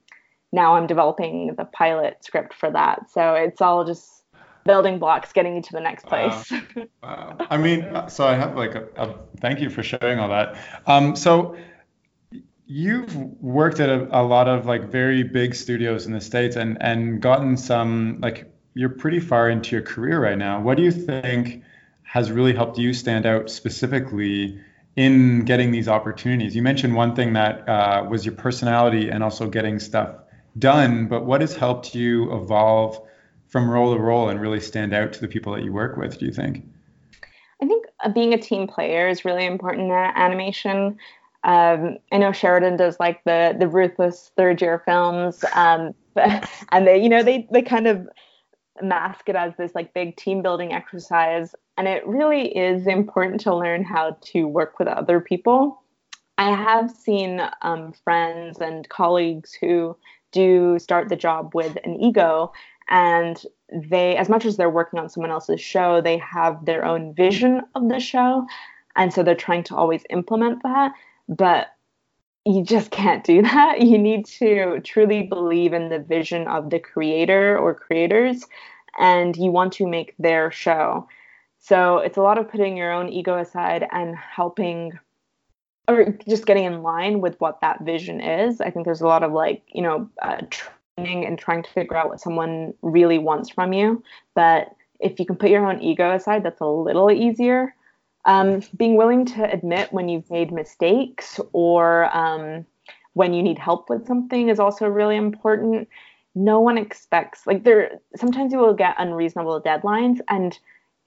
[SPEAKER 2] now I'm developing the pilot script for that. So it's all just building blocks getting you to the next place.
[SPEAKER 3] Wow. wow. I mean, uh, so I have like a, a thank you for sharing all that. Um, so you've worked at a, a lot of like very big studios in the states and and gotten some like you're pretty far into your career right now. What do you think has really helped you stand out specifically in getting these opportunities? You mentioned one thing that uh, was your personality and also getting stuff done, but what has helped you evolve from role to role and really stand out to the people that you work with, do you think?
[SPEAKER 2] I think uh, being a team player is really important in animation. Um, I know Sheridan does like the the ruthless third year films, um, and they you know they they kind of mask it as this like big team building exercise and it really is important to learn how to work with other people. I have seen um, friends and colleagues who do start the job with an ego and they as much as they're working on someone else's show they have their own vision of the show and so they're trying to always implement that. But you just can't do that. You need to truly believe in the vision of the creator or creators, and you want to make their show. So it's a lot of putting your own ego aside and helping or just getting in line with what that vision is. I think there's a lot of like, you know, uh, training and trying to figure out what someone really wants from you. But if you can put your own ego aside, that's a little easier. Um, being willing to admit when you've made mistakes or um, when you need help with something is also really important. No one expects like there. Sometimes you will get unreasonable deadlines, and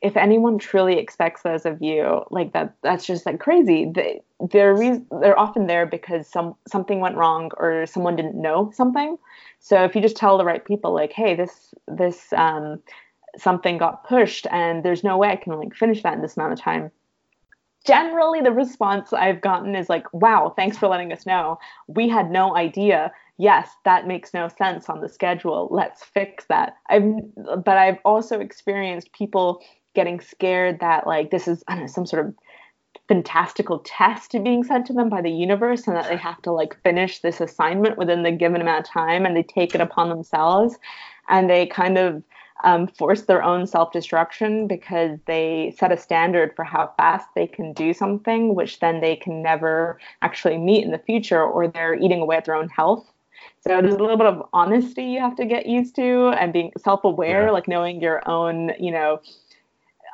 [SPEAKER 2] if anyone truly expects those of you, like that, that's just like crazy. They, they're re- they're often there because some something went wrong or someone didn't know something. So if you just tell the right people, like, hey, this this um, something got pushed, and there's no way I can like finish that in this amount of time generally the response I've gotten is like, wow, thanks for letting us know. We had no idea. Yes, that makes no sense on the schedule. Let's fix that. I've but I've also experienced people getting scared that like this is know, some sort of fantastical test being sent to them by the universe and that they have to like finish this assignment within the given amount of time and they take it upon themselves and they kind of um, force their own self destruction because they set a standard for how fast they can do something, which then they can never actually meet in the future, or they're eating away at their own health. So there's a little bit of honesty you have to get used to and being self aware, yeah. like knowing your own, you know,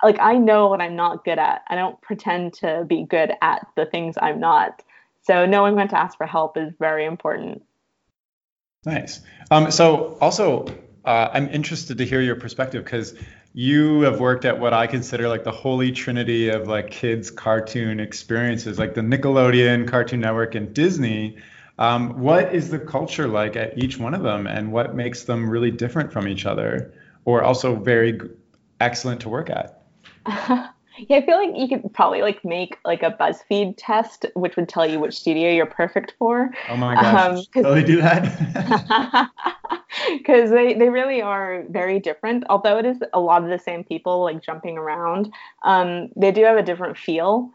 [SPEAKER 2] like I know what I'm not good at. I don't pretend to be good at the things I'm not. So knowing when to ask for help is very important.
[SPEAKER 3] Nice. Um, so also, uh, I'm interested to hear your perspective because you have worked at what I consider like the holy trinity of like kids cartoon experiences, like the Nickelodeon, Cartoon Network, and Disney. Um, what is the culture like at each one of them, and what makes them really different from each other, or also very excellent to work at?
[SPEAKER 2] Yeah, I feel like you could probably like make like a BuzzFeed test, which would tell you which studio you're perfect for.
[SPEAKER 3] Oh my gosh! Um, they do that?
[SPEAKER 2] Because they they really are very different. Although it is a lot of the same people like jumping around, um, they do have a different feel.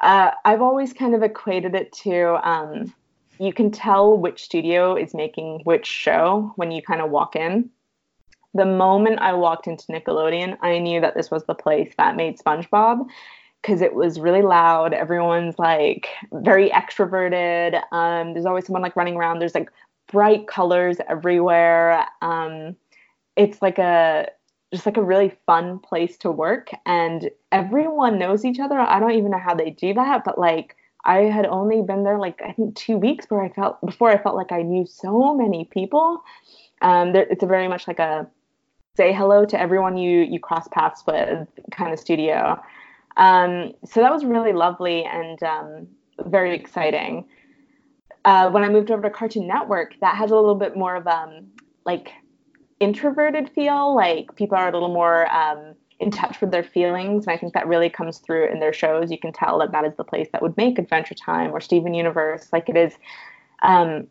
[SPEAKER 2] Uh, I've always kind of equated it to um, you can tell which studio is making which show when you kind of walk in the moment I walked into Nickelodeon, I knew that this was the place that made SpongeBob because it was really loud. Everyone's like very extroverted. Um, there's always someone like running around. There's like bright colors everywhere. Um, it's like a just like a really fun place to work, and everyone knows each other. I don't even know how they do that, but like I had only been there like I think two weeks where I felt before I felt like I knew so many people. Um, there, it's a very much like a say hello to everyone you you cross paths with kind of studio. Um, so that was really lovely and um, very exciting. Uh, when I moved over to Cartoon Network, that has a little bit more of um like introverted feel. Like people are a little more um, in touch with their feelings, and I think that really comes through in their shows. You can tell that that is the place that would make Adventure Time or Steven Universe. Like it is um,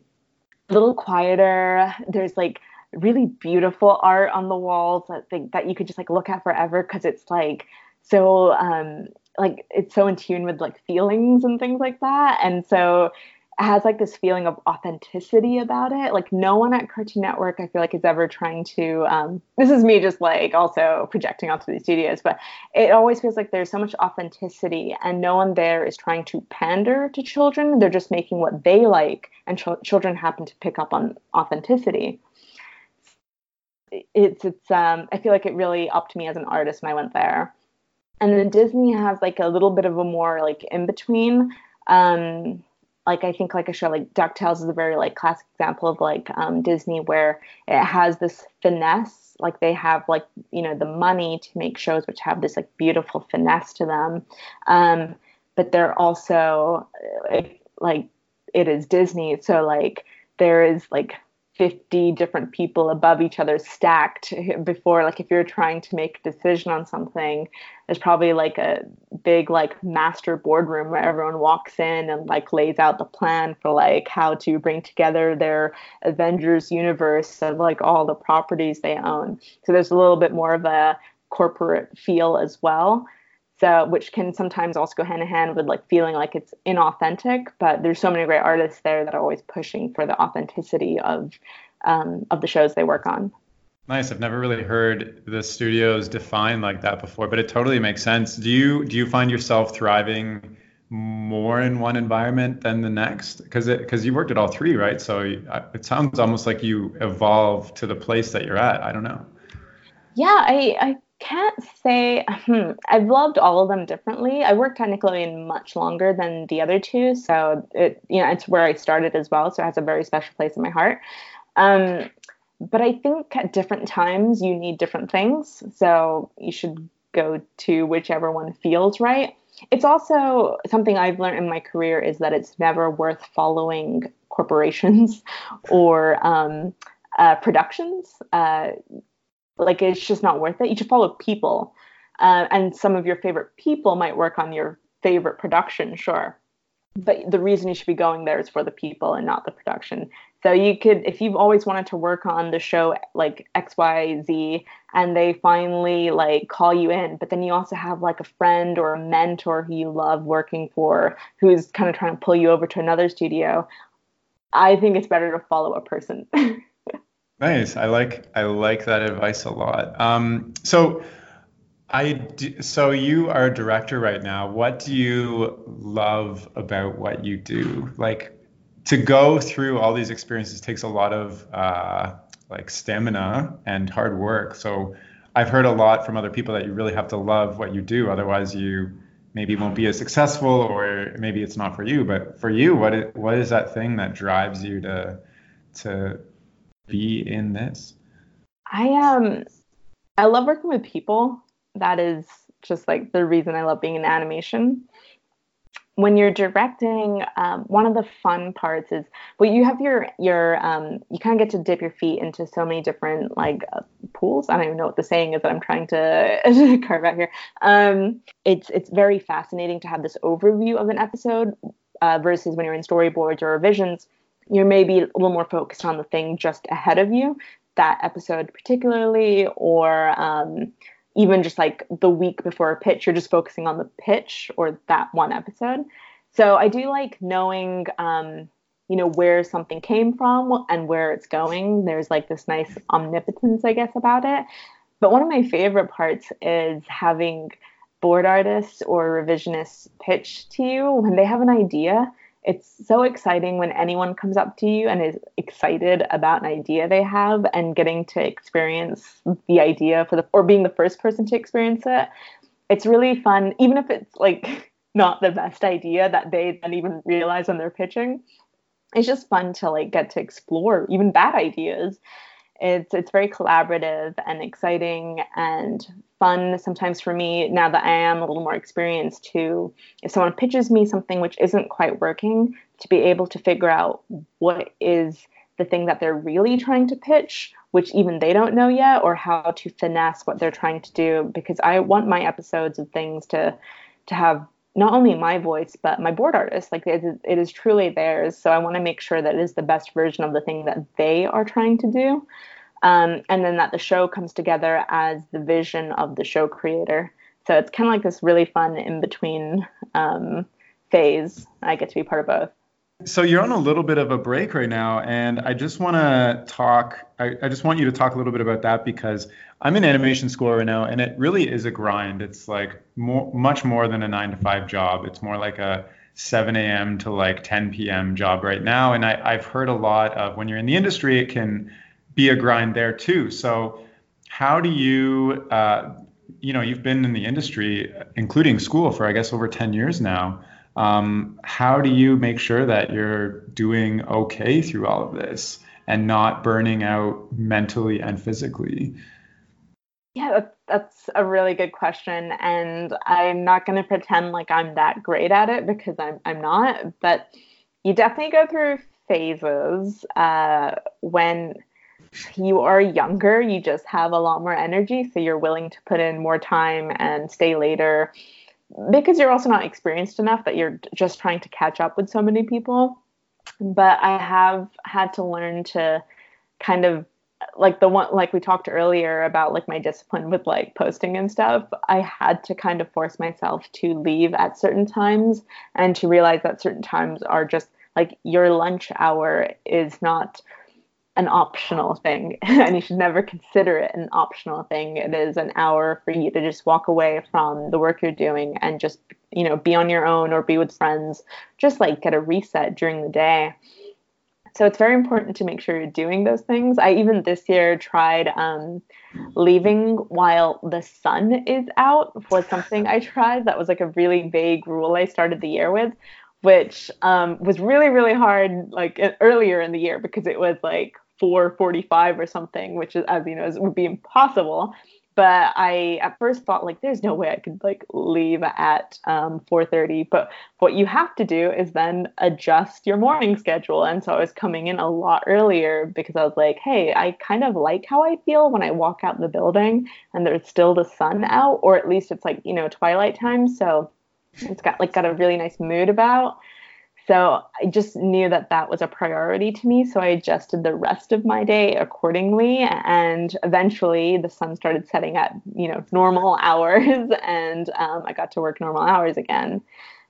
[SPEAKER 2] a little quieter. There's like really beautiful art on the walls that that you could just like look at forever because it's like so um like it's so in tune with like feelings and things like that. And so it has like this feeling of authenticity about it. Like no one at cartoon network i feel like is ever trying to um, this is me just like also projecting onto the studios but it always feels like there's so much authenticity and no one there is trying to pander to children. They're just making what they like and ch- children happen to pick up on authenticity it's it's um I feel like it really upped me as an artist when I went there. And then Disney has like a little bit of a more like in between. Um like I think like a show like DuckTales is a very like classic example of like um, Disney where it has this finesse. Like they have like you know the money to make shows which have this like beautiful finesse to them, um, but they're also like it is Disney. So like there is like 50 different people above each other stacked before like if you're trying to make a decision on something there's probably like a big like master boardroom where everyone walks in and like lays out the plan for like how to bring together their avengers universe of like all the properties they own. So there's a little bit more of a corporate feel as well so which can sometimes also go hand in hand with like feeling like it's inauthentic but there's so many great artists there that are always pushing for the authenticity of um, of the shows they work on.
[SPEAKER 3] Nice. I've never really heard the studios defined like that before but it totally makes sense. Do you do you find yourself thriving more in one environment than the next? Because because you worked at all three right? So it sounds almost like you evolve to the place that you're at. I don't know.
[SPEAKER 2] Yeah i i can't say hmm, I've loved all of them differently. I worked at Nickelodeon much longer than the other two, so it you know it's where I started as well, so it has a very special place in my heart. Um, but I think at different times you need different things, so you should go to whichever one feels right. It's also something I've learned in my career is that it's never worth following corporations or um, uh, productions. Uh, like it's just not worth it. You should follow people, uh, and some of your favorite people might work on your favorite production, sure. But the reason you should be going there is for the people and not the production. So you could, if you've always wanted to work on the show like X, Y, Z, and they finally like call you in, but then you also have like a friend or a mentor who you love working for, who's kind of trying to pull you over to another studio. I think it's better to follow a person.
[SPEAKER 1] Nice. I like I like that advice a lot. Um, so I do, so you are a director right now. What do you love about what you do? Like to go through all these experiences takes a lot of uh, like stamina and hard work. So I've heard a lot from other people that you really have to love what you do, otherwise you maybe won't be as successful, or maybe it's not for you. But for you, what is, what is that thing that drives you to to be in this?
[SPEAKER 2] I um I love working with people. That is just like the reason I love being in animation when you're directing, um, one of the fun parts is well, you have your your um, you kind of get to dip your feet into so many different like uh, pools. I don't even know what the saying is that I'm trying to carve out here. Um, it's it's very fascinating to have this overview of an episode uh, versus when you're in storyboards or revisions, you're maybe a little more focused on the thing just ahead of you, that episode particularly, or um, even just like the week before a pitch, you're just focusing on the pitch or that one episode. So I do like knowing, um, you know, where something came from and where it's going. There's like this nice omnipotence, I guess, about it. But one of my favorite parts is having board artists or revisionists pitch to you when they have an idea it's so exciting when anyone comes up to you and is excited about an idea they have and getting to experience the idea for the or being the first person to experience it. It's really fun even if it's like not the best idea that they then even realize when they're pitching. It's just fun to like get to explore even bad ideas it's it's very collaborative and exciting and fun sometimes for me now that I am a little more experienced to if someone pitches me something which isn't quite working to be able to figure out what is the thing that they're really trying to pitch which even they don't know yet or how to finesse what they're trying to do. Because I want my episodes of things to to have not only my voice but my board artist. Like it is, it is truly theirs. So i want to make sure that it is the best version of the thing that they are trying to do. Um, and then that the show comes together as the vision of the show creator. So it's kind of like this really fun in between um, phase. I get to be part of both
[SPEAKER 1] so you're on a little bit of a break right now, and I just want to talk. I, I, just want you to talk a little bit about that because I'm in animation school right now, and it really is a grind. It's like more, much more than a nine to five job. It's more like a 7 a.m. to like 10 p.m. job right now. And I, I've heard a lot of when you're in the industry, it can be a grind there too. So how do you, uh, you know, you've been in the industry, including school, for I guess over 10 years now. Um, how do you make sure that you're doing okay through all of this and not burning out mentally and physically?
[SPEAKER 2] Yeah, that's a really good question. And I'm not going to pretend like I'm that great at it because I'm, I'm not. But you definitely go through phases uh, when you are younger, you just have a lot more energy. So you're willing to put in more time and stay later because you're also not experienced enough that you're just trying to catch up with so many people. But I have had to learn to kind of like the one like we talked earlier about like my discipline with like posting and stuff i had to kind of force myself to leave at certain times and to realize that certain times are just like your lunch hour is not an optional thing and you should never consider it an optional thing. It is an hour for you to just walk away from the work you're doing and just you know be on your own or be with friends just like get a reset during the day. So it's very important to make sure you're doing those things. I even this year tried um, leaving while the sun is out was something i tried. That was like a really vague rule i started the year with which um, was really really hard like earlier in the year because it was like 4:45 or something, which is as you know would be impossible. But I at first thought like there's no way I could like leave at um, 4:30. But what you have to do is then adjust your morning schedule. And so I was coming in a lot earlier because I was like, hey, I kind of like how I feel when I walk out the building and there's still the sun out, or at least it's like you know twilight time. So it's got like got a really nice mood about. So I just knew that that was a priority to me. So I adjusted the rest of my day accordingly. And eventually the sun started setting at, you know, normal hours and um, I got to work normal hours again.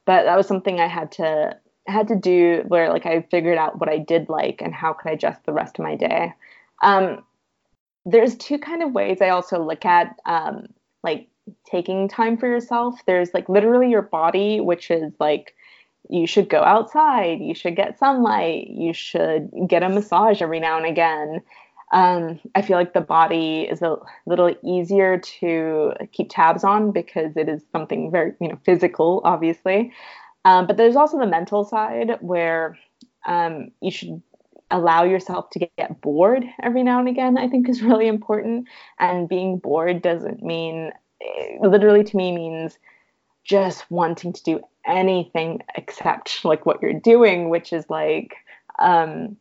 [SPEAKER 2] But that was something I had to had to do where like I figured out what I did like and how could I adjust the rest of my day. Um, there's two kind of ways I also look at um, like taking time for yourself. There's like literally your body, which is like you should go outside, you should get sunlight, you should get a massage every now and again. Um, I feel like the body is a little easier to keep tabs on because it is something very, you know, physical, obviously. Um, but there's also the mental side where um, you should allow yourself to get bored every now and again. I think is really important. And being bored doesn't mean, literally to me, means just wanting to do anything except like what you're doing, which is like um,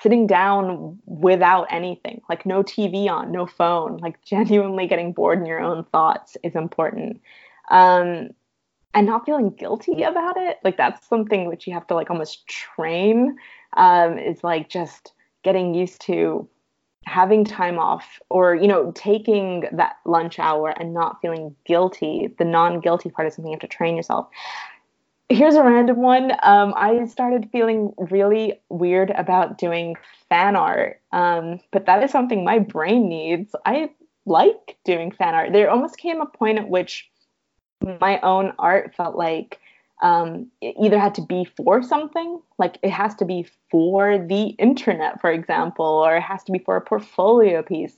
[SPEAKER 2] sitting down without anything, like no TV on, no phone, like genuinely getting bored in your own thoughts is important. Um, and not feeling guilty about it. Like that's something which you have to like almost train. Um, is like just getting used to having time off or you know taking that lunch hour and not feeling guilty the non-guilty part is something you have to train yourself here's a random one. Um, I started feeling really weird about doing fan art, um, but that is something my brain needs. I like doing fan art. There almost came a point at which my own art felt like um, it either had to be for something, like it has to be for the internet, for example, or it has to be for a portfolio piece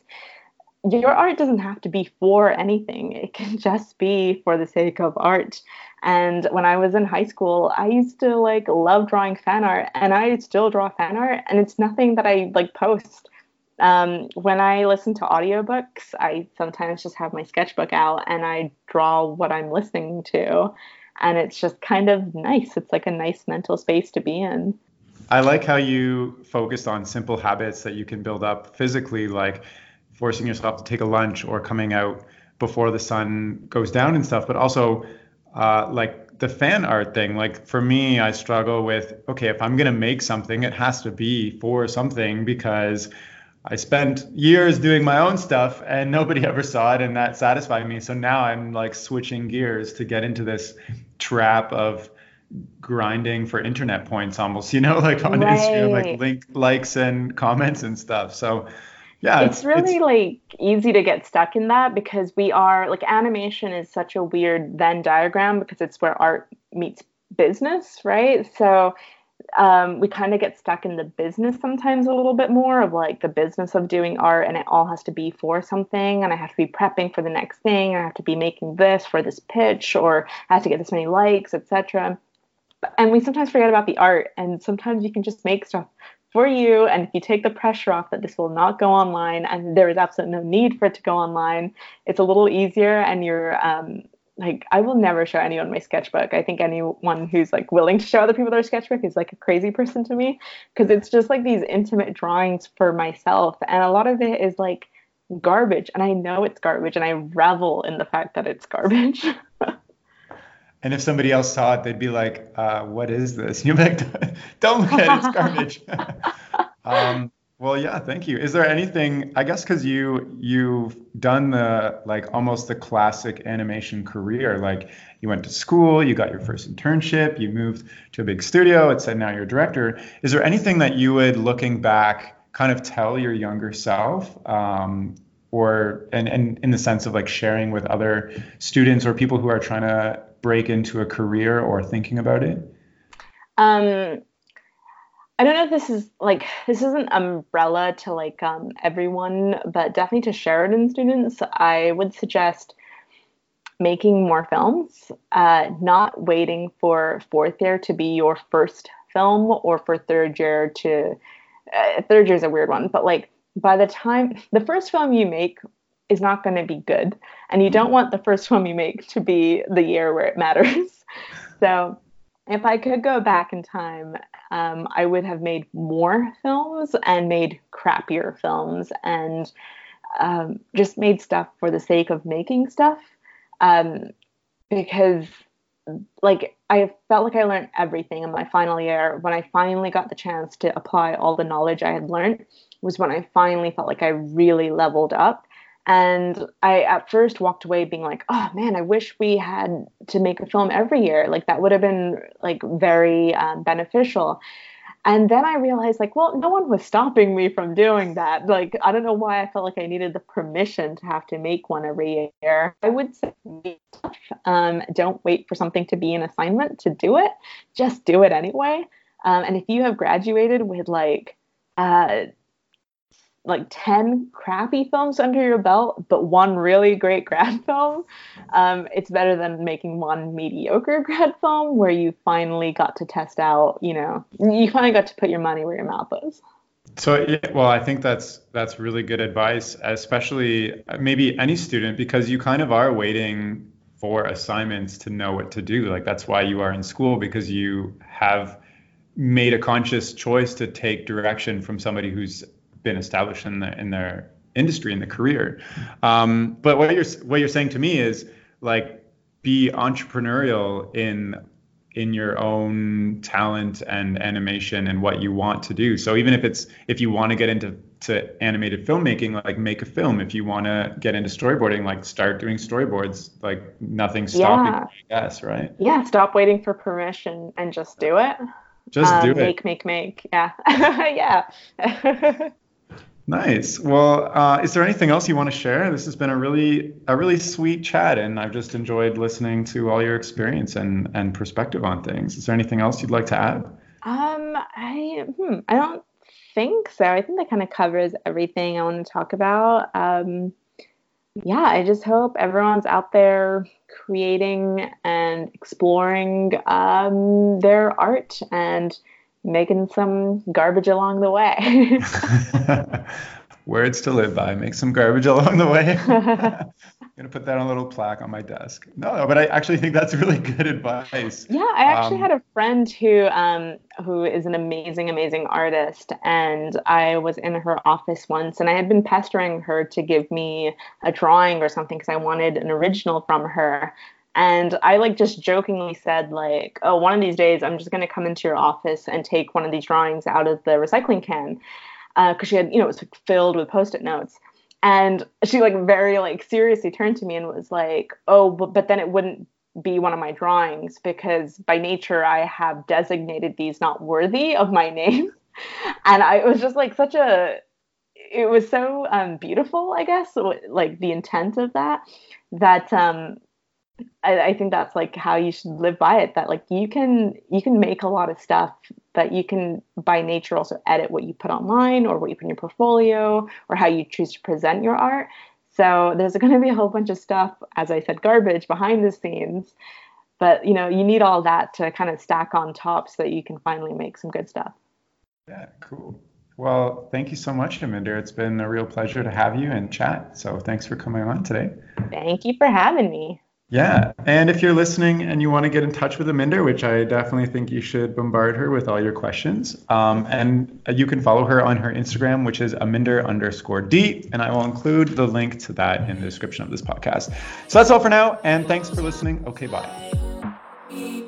[SPEAKER 2] your art doesn't have to be for anything. It can just be for the sake of art. And when I was in high school, I used to like love drawing fan art and I still draw fan art and it's nothing that I like post. Um, when I listen to audiobooks, I sometimes just have my sketchbook out and I draw what I'm listening to. And it's just kind of nice. It's like a nice mental space to be in.
[SPEAKER 1] I like how you focused on simple habits that you can build up physically, like forcing yourself to take a lunch or coming out before the sun goes down and stuff, but also uh, like the fan art thing. Like for me, I struggle with okay, if I'm gonna make something, it has to be for something because I spent years doing my own stuff and nobody ever saw it, and that satisfied me. So now I'm like switching gears to get into this trap of grinding for internet points almost you know like on right. instagram like link likes and comments and stuff so yeah
[SPEAKER 2] it's, really it's, like easy to get stuck in that because we are like animation is such a weird venn diagram because it's where art meets business right so um, we kind of get stuck in the business sometimes a little bit more of like the business of doing art and it all has to be for something and i have to be prepping for the next thing i have to be making this for this pitch or i have to get this many likes etc and we sometimes forget about the art and sometimes you can just make stuff for you. And if you take the pressure off that this will not go online and there is absolutely no need for it to go online, it's a little easier and you're um, like I will never show anyone my sketchbook. I think anyone who's like willing to show other people their sketchbook is like a crazy person to me because it's just like these intimate drawings for myself and a lot of it is like garbage and I know it's garbage and I revel in the fact that it's garbage.
[SPEAKER 1] And if somebody else saw it, they'd be like, uh, "What is this?" You're like, "Don't look at it; it's garbage." um, well, yeah, thank you. Is there anything? I guess because you you've done the like almost the classic animation career. Like you went to school, you got your first internship, you moved to a big studio. It said now you're a director. Is there anything that you would, looking back, kind of tell your younger self um, or and, and in the sense of like sharing with other students or people who are trying to break into a career or thinking about it?
[SPEAKER 2] Um, I don't know if this is like this is an umbrella to like um, everyone, but definitely to Sheridan students, I would suggest making more films, uh, not waiting for fourth year to be your first film or for third year to uh, third year is a weird one, but like by the time the first film you make is not going to be good and you don't want the first film you make to be the year where it matters. So if i could go back in time um, i would have made more films and made crappier films and um, just made stuff for the sake of making stuff um, because like I felt like I learned everything in my final year. When I finally got the chance to apply all the knowledge I had learned, was when I finally felt like I really leveled up. And I at first walked away being like, oh man, I wish we had to make a film every year. Like that would have been like very um, beneficial. And then I realized, like, well, no one was stopping me from doing that. Like, I don't know why I felt like I needed the permission to have to make one every year. I would say, um, don't wait for something to be an assignment to do it. Just do it anyway. Um, and if you have graduated with like uh, like 10 crappy films under your belt, but one really great grad film, um, it's better than making one mediocre grad film where you finally got to test out, you know, you finally got to put your money where your mouth is.
[SPEAKER 1] So, yeah, well, I think that's that's really good advice, especially uh, maybe any student, because you kind of are waiting for assignments to know what to do. Like that's why you are in school because you have made a conscious choice to take direction from somebody who's been established in, the, in their industry in the career. Um, but what you're what you're saying to me is like be entrepreneurial in in your own talent and animation and what you want to do. So even if it's if you want to get into to animated filmmaking, like make a film. If you want to get into storyboarding, like start doing storyboards. Like nothing's stopping. Yeah. I guess, right?
[SPEAKER 2] Yeah. Stop waiting for permission and just do it.
[SPEAKER 1] Just um, do it.
[SPEAKER 2] Make, make, make. Yeah. yeah.
[SPEAKER 1] nice. Well, uh, is there anything else you want to share? This has been a really, a really sweet chat, and I've just enjoyed listening to all your experience and and perspective on things. Is there anything else you'd like to add?
[SPEAKER 2] Um, I, hmm, I don't think so. I think that kind of covers everything I want to talk about. Um, yeah, I just hope everyone's out there creating and exploring um, their art and making some garbage along the way.
[SPEAKER 1] Words to live by. Make some garbage along the way. I'm gonna put that on a little plaque on my desk. No, no, but I actually think that's really good advice.
[SPEAKER 2] Yeah, I actually um, had a friend who um, who is an amazing, amazing artist, and I was in her office once, and I had been pestering her to give me a drawing or something because I wanted an original from her. And I like just jokingly said like, "Oh, one of these days I'm just gonna come into your office and take one of these drawings out of the recycling can," because uh, she had, you know, it was filled with post-it notes. And she like very like seriously turned to me and was like, "Oh, but, but then it wouldn't be one of my drawings because by nature I have designated these not worthy of my name." and I it was just like such a it was so um, beautiful, I guess, like the intent of that that um I, I, think that's like how you should live by it that like you can you can make a lot of stuff that you can by nature also edit what you put online or what you put in your portfolio or how you choose to present your art so there's going to be a whole bunch of stuff as i said garbage behind the scenes but you know you need all that to kind of stack on top so that you can finally make some good stuff
[SPEAKER 1] yeah cool well, thank you so much, Aminder. It's been a real pleasure to have you and chat. So thanks for coming on today.
[SPEAKER 2] Thank you for having me.
[SPEAKER 1] Yeah. And if you're listening and you want to get in touch with Aminder, which I definitely think you should bombard her with all your questions. Um, and you can follow her on her Instagram, which is Aminder underscore D. And I will include the link to that in the description of this podcast. So that's all for now. And thanks for listening. Okay, bye.